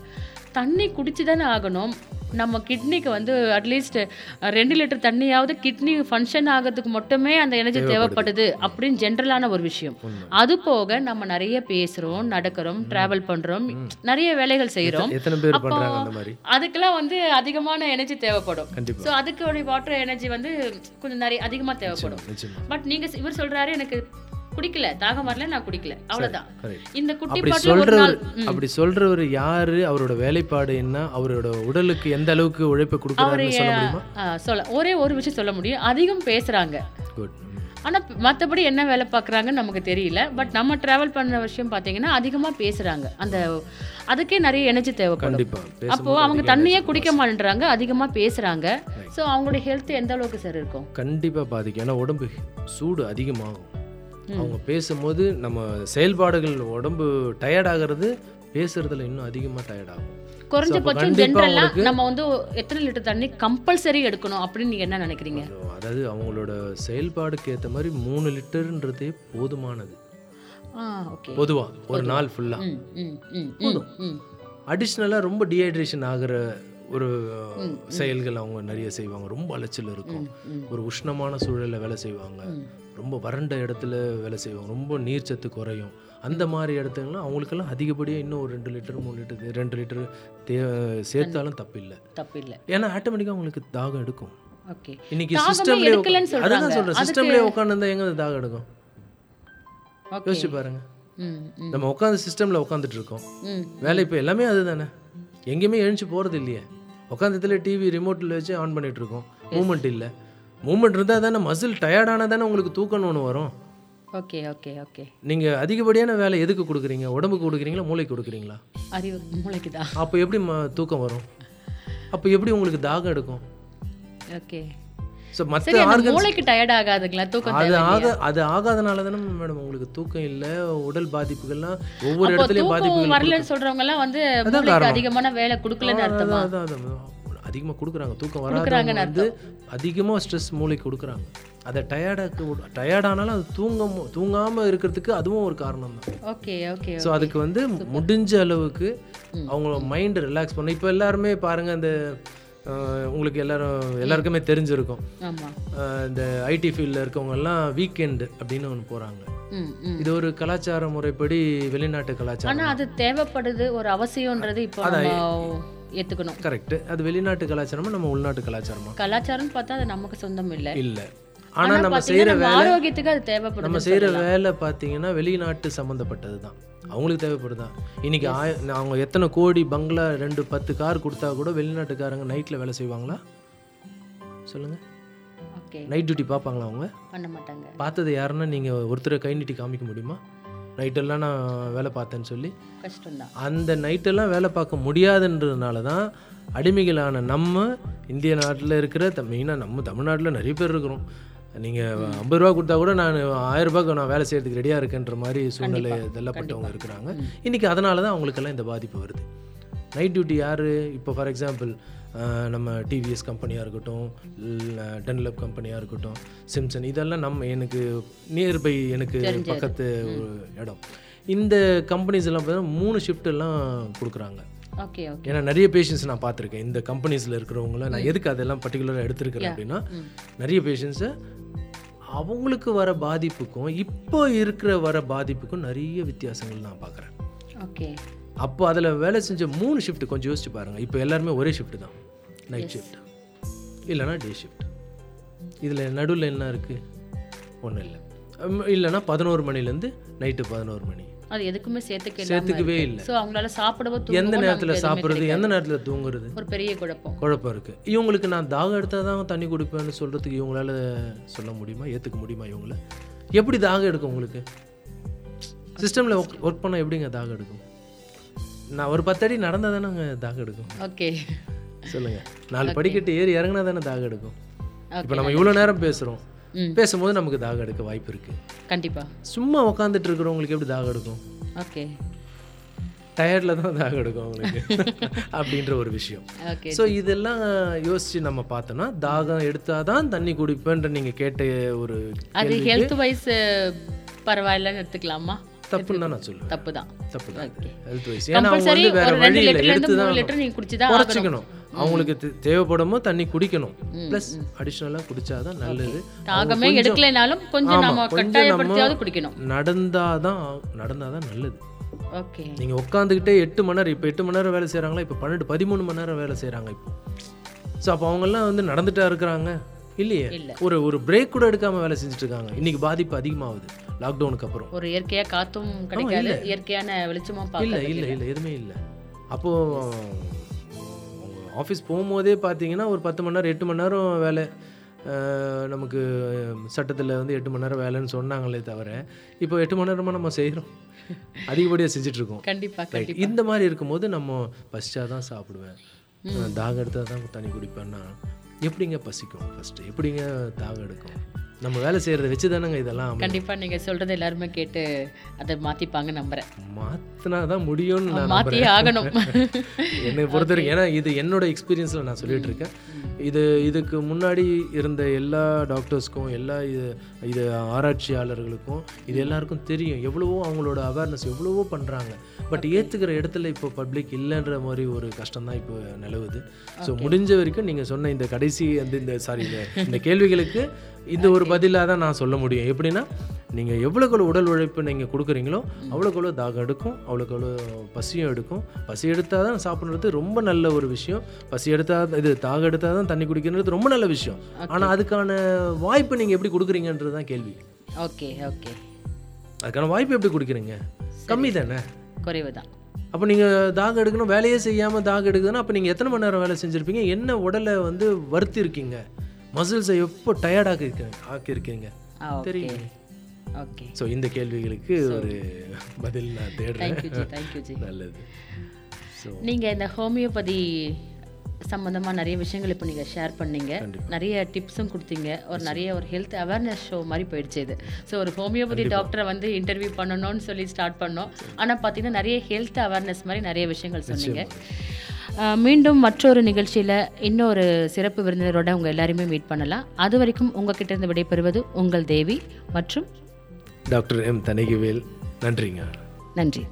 தண்ணி குடிச்சு தானே ஆகணும். நம்ம கிட்னிக்கு வந்து அட்லீஸ்ட் ரெண்டு லிட்டர் தண்ணியாவது கிட்னி ஃபங்க்ஷன் ஆகிறதுக்கு மட்டுமே அந்த எனர்ஜி தேவைப்படுது. அப்படின்னு ஜென்ரலான ஒரு விஷயம். அது போக நம்ம நிறைய பேசுகிறோம் நடக்கிறோம் ட்ராவல் பண்ணுறோம் நிறைய வேலைகள் செய்கிறோம் அப்போ- அதுக்கெல்லாம் வந்து அதிகமான எனர்ஜி தேவைப்படும். ஸோ அதுக்கு வாட்டர் எனர்ஜி வந்து கொஞ்சம் நிறைய அதிகமாக தேவைப்படும். பட் நீங்க இவர் சொல்றாரு எனக்கு குடிக்கல தாகம் வரல நான் குடிக்கல. அவ்வளவுதான். இந்த குட்டி பாட்டில். அப்படி சொல்றவர் யாரு? அவரோட வேலைப்பாடு என்ன? அவரோட உடலுக்கு எந்த அளவுக்கு உழைப்பு அவரு கொடுக்குறாருன்னு சொல்ல ஒரே ஒரு விஷயம் சொல்ல முடியும். அதிகம் பேசுறாங்க. ஆனா மத்தபடி என்ன வேலை பார்க்குறாங்கன்னு நமக்கு தெரியல. பட் நம்ம டிராவல் பண்ண விஷயம் பார்த்தீங்கன்னா அதிகமா பேசுறாங்க. அந்த அதுக்கே நிறைய எனர்ஜி தேவைப்படும். கண்டிப்பா. அப்போ பேசும்போது அவங்க தண்ணியே குடிக்க மாட்டேன்றாங்க. அதிகமா பேசுறாங்க. ஸோ அவங்களுடைய ஹெல்த் எந்த அளவுக்கு சார் இருக்கும்? கண்டிப்பா பாதிக்கும் ஏன்னா உடம்பு சூடு அதிகமாகும். அவங்க பேசும்போது நம்ம செயல்பாடுகள் உடம்பு டயர்ட் ஆகிறது பேசுறதுல இன்னும் அதிகமாக டயர்ட் ஆகும். குறைஞ்சபட்சம் ஜென்ரலா நம்ம வந்து எத்தனை லிட்டர் தண்ணி கம்பல்சரி எடுக்கணும் அப்படின்னு நீங்க என்ன நினைக்கிறீங்க? அதாவது அவங்களோட செயல்பாடுக்கு ஏற்ற மாதிரி மூணு லிட்டர்ன்றதே போதுமானது. பொதுவா ஒரு நாள் ஃபுல்லா அடிஷ்னலாக ரொம்ப டீஹைட்ரேஷன் ஆகிற ஒரு செயல்கள் அவங்க நிறைய செய்வாங்க. ரொம்ப அலைச்சல் இருக்கும். ஒரு உஷ்ணமான சூழலில் வேலை செய்வாங்க. ரொம்ப வறண்ட இடத்துல வேலை செய்வாங்க. ரொம்ப நீர்ச்சத்து குறையும். அந்த மாதிரி இடத்துலலாம் அவங்களுக்கெல்லாம் அதிகப்படியாக இன்னும் ஒரு ரெண்டு லிட்டர் மூணு லிட்டர் ரெண்டு லிட்டர் தே சேர்த்தாலும் தப்பில்லை. தப்பு இல்ல ஏன்னா ஆட்டோமேட்டிக்காக அவங்களுக்கு தாகம் எடுக்கும். ஓகே. இன்னைக்கு சிஸ்டம்லேயே. அதுதான் சொல்கிறேன் சிஸ்டம்லேயே உட்காந்துருந்தா எங்கே தாகம் எடுக்கும்? யோசிச்சு பாருங்க. நம்ம உட்காந்து சிஸ்டமில் உட்காந்துட்டு இருக்கோம். வேலை இப்போ எல்லாமே அதுதானே? எங்கேயுமே எழுந்துச்சு போகிறது இல்லையே உட்காந்ததுல டிவி ரிமோட்டில் வச்சு ஆன் பண்ணிட்டு இருக்கோம். மூமெண்ட் இல்லை. மூமெண்ட் இருந்தால் தானே மசில் டயர்டானால் தானே உங்களுக்கு தூக்கம்னு ஒன்று வரும். ஓகே ஓகே ஓகே நீங்கள் அதிகப்படியான வேலை எதுக்கு கொடுக்குறீங்க? உடம்புக்கு கொடுக்குறீங்களா மூளைக்கு கொடுக்குறீங்களா? அறிவு மூளைக்கு தான் அப்போ எப்படி தூக்கம் வரும்? அப்போ எப்படி உங்களுக்கு தாகம் எடுக்கும்? ஓகே ஸோ மற்ற ஆர்கன்ஸ் மூளைக்கு டயர்ட் ஆகாதுங்களா? தூக்கம் அது ஆக அது ஆகாதனால தானே மேடம் உங்களுக்கு தூக்கம் இல்லை உடல் பாதிப்புகள்லாம் ஒவ்வொரு இடத்துலையும் பாதிப்புகள் வரலன்னு சொல்றவங்க எல்லாம் வந்து. அதிகமான வேலை கொடுக்கலன்னு அர்த்தமா? அதான், அதான். அதிகமாக கொடுக்குறாங்க. தூக்கம் வராதவங்க வந்து அதிகமாக ஸ்ட்ரெஸ் மூளைக்கு கொடுக்குறாங்க. அதை டயர்டாக்கு டயர்டானாலும் அது தூங்க தூங்காமல் இருக்கிறதுக்கு அதுவும் ஒரு காரணம் தான். ஓகே ஓகே ஸோ அதுக்கு வந்து முடிஞ்ச அளவுக்கு அவங்க மைண்ட் ரிலாக்ஸ் பண்ணணும் இப்போ எல்லாருமே பாருங்கள் இந்த அஹ், உங்களுக்கு எல்லாரும் எல்லாருக்குமே தெரிஞ்சிருக்கும். இந்த ஐடி ஃபீல்டில் இருக்கவங்க எல்லாம் வீக்கெண்டு அப்படின்னு ஒன்று போகிறாங்க இது ஒரு கலாச்சார முறைப்படி வெளிநாட்டு கலாச்சாரம் ஆனா அது தேவைப்படுது ஒரு அவசியம்ன்றது இப்போ நம்ம ஏத்துக்கணும். கரெக்ட் அது வெளிநாட்டு கலாச்சாரமா நம்ம உள்நாட்டு கலாச்சாரமா? கலாச்சாரம்னு பார்த்தா அது நமக்கு சொந்தம் இல்ல. இல்லை. ஆனா நம்ம வேலை ஆரோக்கியத்துக்கு அது தேவைப்படுது நம்ம செய்கிற வேலை பார்த்தீங்கன்னா வெளிநாட்டு சம்மந்தப்பட்டது தான் அவங்களுக்கு தேவைப்படுதான். இன்னைக்கு ஆய அவங்க எத்தனை கோடி பங்களா ரெண்டு பத்து கார் கொடுத்தா கூட வெளிநாட்டுக்காரங்க நைட்டில் வேலை செய்வாங்களா? சொல்லுங்கள் ஓகே நைட் டியூட்டி பார்ப்பாங்களா அவங்க? பண்ண மாட்டாங்க. பார்த்தது யாருன்னா நீங்கள் ஒருத்தரை கை நீட்டி காமிக்க முடியுமா? நைட்டெல்லாம் நான் வேலை பார்த்தேன்னு சொல்லி அந்த நைட்டெல்லாம் வேலை பார்க்க முடியாதுன்றதுனால தான் அடிமைகளான நம்ம இந்திய நாட்டில் இருக்கிற த மெயினாக நம்ம தமிழ்நாட்டில் நிறைய பேர் இருக்கிறோம். நீங்கள் ஐம்பது ரூபா கொடுத்தா கூட நான் ஆயிரம் ரூபாய்க்கு நான் வேலை செய்யறதுக்கு ரெடியாக இருக்கேன்ற மாதிரி சூழ்நிலை தள்ளப்பட்டவங்க இருக்கிறாங்க. இன்றைக்கி அதனால தான் அவங்களுக்கெல்லாம் இந்த பாதிப்பு வருது. நைட் டியூட்டி யார்? இப்போ ஃபார் எக்ஸாம்பிள் நம்ம டிவிஎஸ் கம்பெனியாக இருக்கட்டும் டென்லப் கம்பெனியாக இருக்கட்டும் சிம்சன் இதெல்லாம் நம்ம எனக்கு நியர்பை எனக்கு பக்கத்து ஒரு இடம். இந்த கம்பெனிஸ் எல்லாம் பார்த்தீங்கன்னா மூணு ஷிஃப்ட் எல்லாம் கொடுக்குறாங்க. Okay okay. ஏன்னா நிறைய பேஷண்ட்ஸ் நான் பார்த்துருக்கேன். இந்த கம்பெனிஸில் இருக்கிறவங்கள நான் எதுக்கு அதெல்லாம் பர்டிகுலராக எடுத்திருக்கிறேன் அப்படின்னா நிறைய பேஷண்ட்ஸை அவங்களுக்கு வர பாதிப்புக்கும் இப்போ இருக்கிற வர பாதிப்புக்கும் நிறைய வித்தியாசங்கள் நான் பார்க்குறேன். ஓகே. அப்போ அதில் வேலை செஞ்ச மூணு ஷிஃப்ட் கொஞ்சம் யோசிச்சு பாருங்கள் இப்போ எல்லாருமே ஒரே ஷிஃப்ட் தான். நைட் ஷிஃப்ட் இல்லைன்னா டே ஷிஃப்ட் இதில் நடுவில் என்ன இருக்குது ஒன்றும் இல்லை. இல்லைன்னா பதினோரு மணிலேருந்து நைட்டு பதினோரு மணி. அது எதுக்குமே சேர்த்துக்க சேர்த்துக்கவே இல்லை. ஸோ அவங்களால சாப்பிடவோ எந்த நேரத்தில் சாப்பிட்றது. எந்த நேரத்தில் தூங்குறது? ஒரு பெரிய குழப்பம். குழப்பம் இருக்குது இவங்களுக்கு நான் தாகம் எடுத்தால் தான் தண்ணி குடிப்பேன்னு சொல்கிறதுக்கு இவங்களால சொல்ல முடியுமா? ஏற்றுக்க முடியுமா இவங்கள? எப்படி தாகம் எடுக்கும் உங்களுக்கு? சிஸ்டமில் ஒர்க் பண்ணால் எப்படிங்க தாகம் எடுக்கும்? நான் ஒரு பத்தடி நடந்தால் தானேங்க தாகம் எடுக்கும். ஓகே. சொல்லுங்கள் நாலு படிக்கட்டு ஏறி இறங்கினா தானே தாகம் எடுக்கும். இப்போ நம்ம இவ்வளோ நேரம் பேசுகிறோம். பேசும்போது நமக்கு தாகம் எடுக்க வாய்ப்பு இருக்குது கண்டிப்பா. சும்மா உட்காந்துட்டு இருக்கிறவங்களுக்கு எப்படி தாகம் எடுக்கும்? ஓகே. டயர்டில் தான் தாகம் எடுக்கும் அவங்களுக்கு. அப்படின்ற ஒரு விஷயம். ஓகே ஸோ இதெல்லாம் யோசிச்சு நம்ம பார்த்தோம்னா தாகம் எடுத்தால் தான் தண்ணி குடிப்பேன்ற நீங்கள் கேட்ட ஒரு அது ஹெல்த் வைஸ் பரவாயில்லன்னு எடுத்துக்கலாமா? தப்புன்னு தான் நான் சொல்லுவேன். தப்பு தான் தப்பு தான் ஓகே ஹெல்த் வைஸ் ஏன்னா அவங்க கம்பல்சரி வந்து வேற வழி இல்லை எடுத்து தான் லிட்டர் குறைச்சிக்கணும். அவங்களுக்கு தேவைப்படும் தண்ணி குடிக்கணும். ப்ளஸ் அடிஷ்னலாக குடிச்சாதான் நல்லது. தாகமே எடுக்கலைனாலும் கொஞ்சம் நம்ம கட்டாயப்படுத்தியாவது குடிக்கணும். நடந்தாதான் நடந்தாதான் நல்லது. ஓகே நீங்கள் உட்காந்துக்கிட்டே எட்டு மணி நேரம் இப்போ எட்டு மணி நேரம் வேலை செய்கிறாங்களா இப்போ பன்னெண்டு பதிமூணு மணி நேரம் வேலை செய்கிறாங்க இப்போ. ஸோ அப்போ அவங்கெல்லாம் வந்து நடந்துட்டா இருக்கிறாங்க? இல்லையே. இல்ல. ஒரு ஒரு பிரேக் கூட எடுக்காமல் வேலை செஞ்சுட்டு இருக்காங்க. இன்னைக்கு பாதிப்பு அதிகமாகுது. லாக்டவுனுக்கு அப்புறம். ஒரு இயற்கையா காத்தும் கிடைக்காது. இயற்கையான வெளிச்சமும் இல்லை இல்லை இல்லை எதுவுமே இல்லை. அப்போது ஆஃபீஸ் போகும்போதே பார்த்தீங்கன்னா ஒரு பத்து மணி நேரம் எட்டு மணி நேரம் வேலை. நமக்கு சட்டத்தில் வந்து எட்டு மணி நேரம் வேலைன்னு சொன்னாங்களே தவிர இப்போ எட்டு மணி நேரமாக நம்ம செய்கிறோம் அதிகப்படியாக செஞ்சிட்ருக்கோம். கண்டிப்பா ரைட் கண்டிப்பா. இந்த மாதிரி இருக்கும்போது நம்ம பசிச்சா தான் சாப்பிடுவேன். தாகம் எடுத்தால் தான் தண்ணி குடிப்பேன்னா எப்படிங்க பசிக்கும் ஃபஸ்ட்டு எப்படிங்க தாகம் எடுக்கும்? நம்ம வேலை செய்கிறத வச்சு தானேங்க இதெல்லாம் அமையும். கண்டிப்பா நீங்க சொல்றது எல்லாருமே கேட்டு அதை மாத்திப்பாங்க நம்புறேன். மாத்தினா தான் முடியும்னு நான் மாத்தியே ஆகணும். என்னை பொறுத்த வரைக்கும் ஏன்னா இது என்னோட எக்ஸ்பீரியன்ஸில் நான் சொல்லிட்டு இருக்கேன் இது இதுக்கு முன்னாடி இருந்த எல்லா டாக்டர்ஸ்க்கும் எல்லா இது இது ஆராய்ச்சியாளர்களுக்கும் இது எல்லாருக்கும் தெரியும். எவ்வளவோ அவங்களோட அவேர்னஸ் எவ்வளவோ பண்ணுறாங்க பட் ஏற்றுக்கிற இடத்துல இப்போ பப்ளிக் இல்லைன்ற மாதிரி ஒரு கஷ்டம் தான் இப்போ நிலவுது. ஸோ முடிஞ்ச வரைக்கும் நீங்கள் சொன்ன இந்த கடைசி அந்த இந்த சாரி இந்த கேள்விகளுக்கு இந்த ஒரு பதிலாக தான் நான் சொல்ல முடியும். எப்படின்னா நீங்கள் எவ்வளோக்கு உடல் உழைப்பு நீங்கள் கொடுக்குறீங்களோ அவ்வளோக்கு தாகம் எடுக்கும் அவ்வளோக்கு பசியும் எடுக்கும். பசி எடுத்தால் தான் சாப்பிட்றது ரொம்ப நல்ல ஒரு விஷயம். பசி எடுத்தால் இது தாகம் எடுத்தால் தான் தண்ணி குடிக்கிறது ரொம்ப நல்ல விஷயம். ஆனால் அதுக்கான வாய்ப்பு நீங்கள் எப்படி கொடுக்குறீங்கன்றது தான் கேள்வி. Okay okay. அதுக்கான வாய்ப்பு எப்படி கொடுக்குறீங்க? கம்மி தானே? குறைவு தான். அப்போ நீங்கள் தாகம் எடுக்கணும் வேலையே செய்யாமல் தாகம் எடுக்குதுன்னா அப்போ நீங்கள் எத்தனை மணி நேரம் வேலை செஞ்சுருப்பீங்க? என்ன உடலை வந்து வருத்தி இருக்கீங்க மசில்ஸை எப்போ டயர்டாக இருக்கீங்க ஆக்கியிருக்கீங்க? தெரியும். ஓகே ஸோ இந்த கேள்விகளுக்கு ஒரு பதில் நான் தேடுறேன். நல்லது. ஸோ நீங்க இந்த ஹோமியோபதி சம்மந்தமாக நிறைய விஷயங்கள் இப்போ நீங்கள் ஷேர் பண்ணீங்க. நிறைய டிப்ஸும் கொடுத்தீங்க. ஒரு நிறைய ஒரு ஹெல்த் அவேர்னஸ் ஷோ மாதிரி போயிடுச்சு இது. ஸோ ஒரு ஹோமியோபதி டாக்டரை வந்து இன்டர்வியூ பண்ணணும்னு சொல்லி ஸ்டார்ட் பண்ணோம். ஆனால் பார்த்தீங்கன்னா நிறைய ஹெல்த் அவேர்னஸ் மாதிரி நிறைய விஷயங்கள் சொன்னீங்க. மீண்டும் மற்றொரு நிகழ்ச்சியில் இன்னொரு சிறப்பு விருந்தினரோட உங்கள் எல்லாரையுமே மீட் பண்ணலாம். அது வரைக்கும் உங்ககிட்ட இருந்து விடைபெறுவது உங்கள் தேவி மற்றும் டாக்டர் எம் தனிகவேல். நன்றிங்க. நன்றி.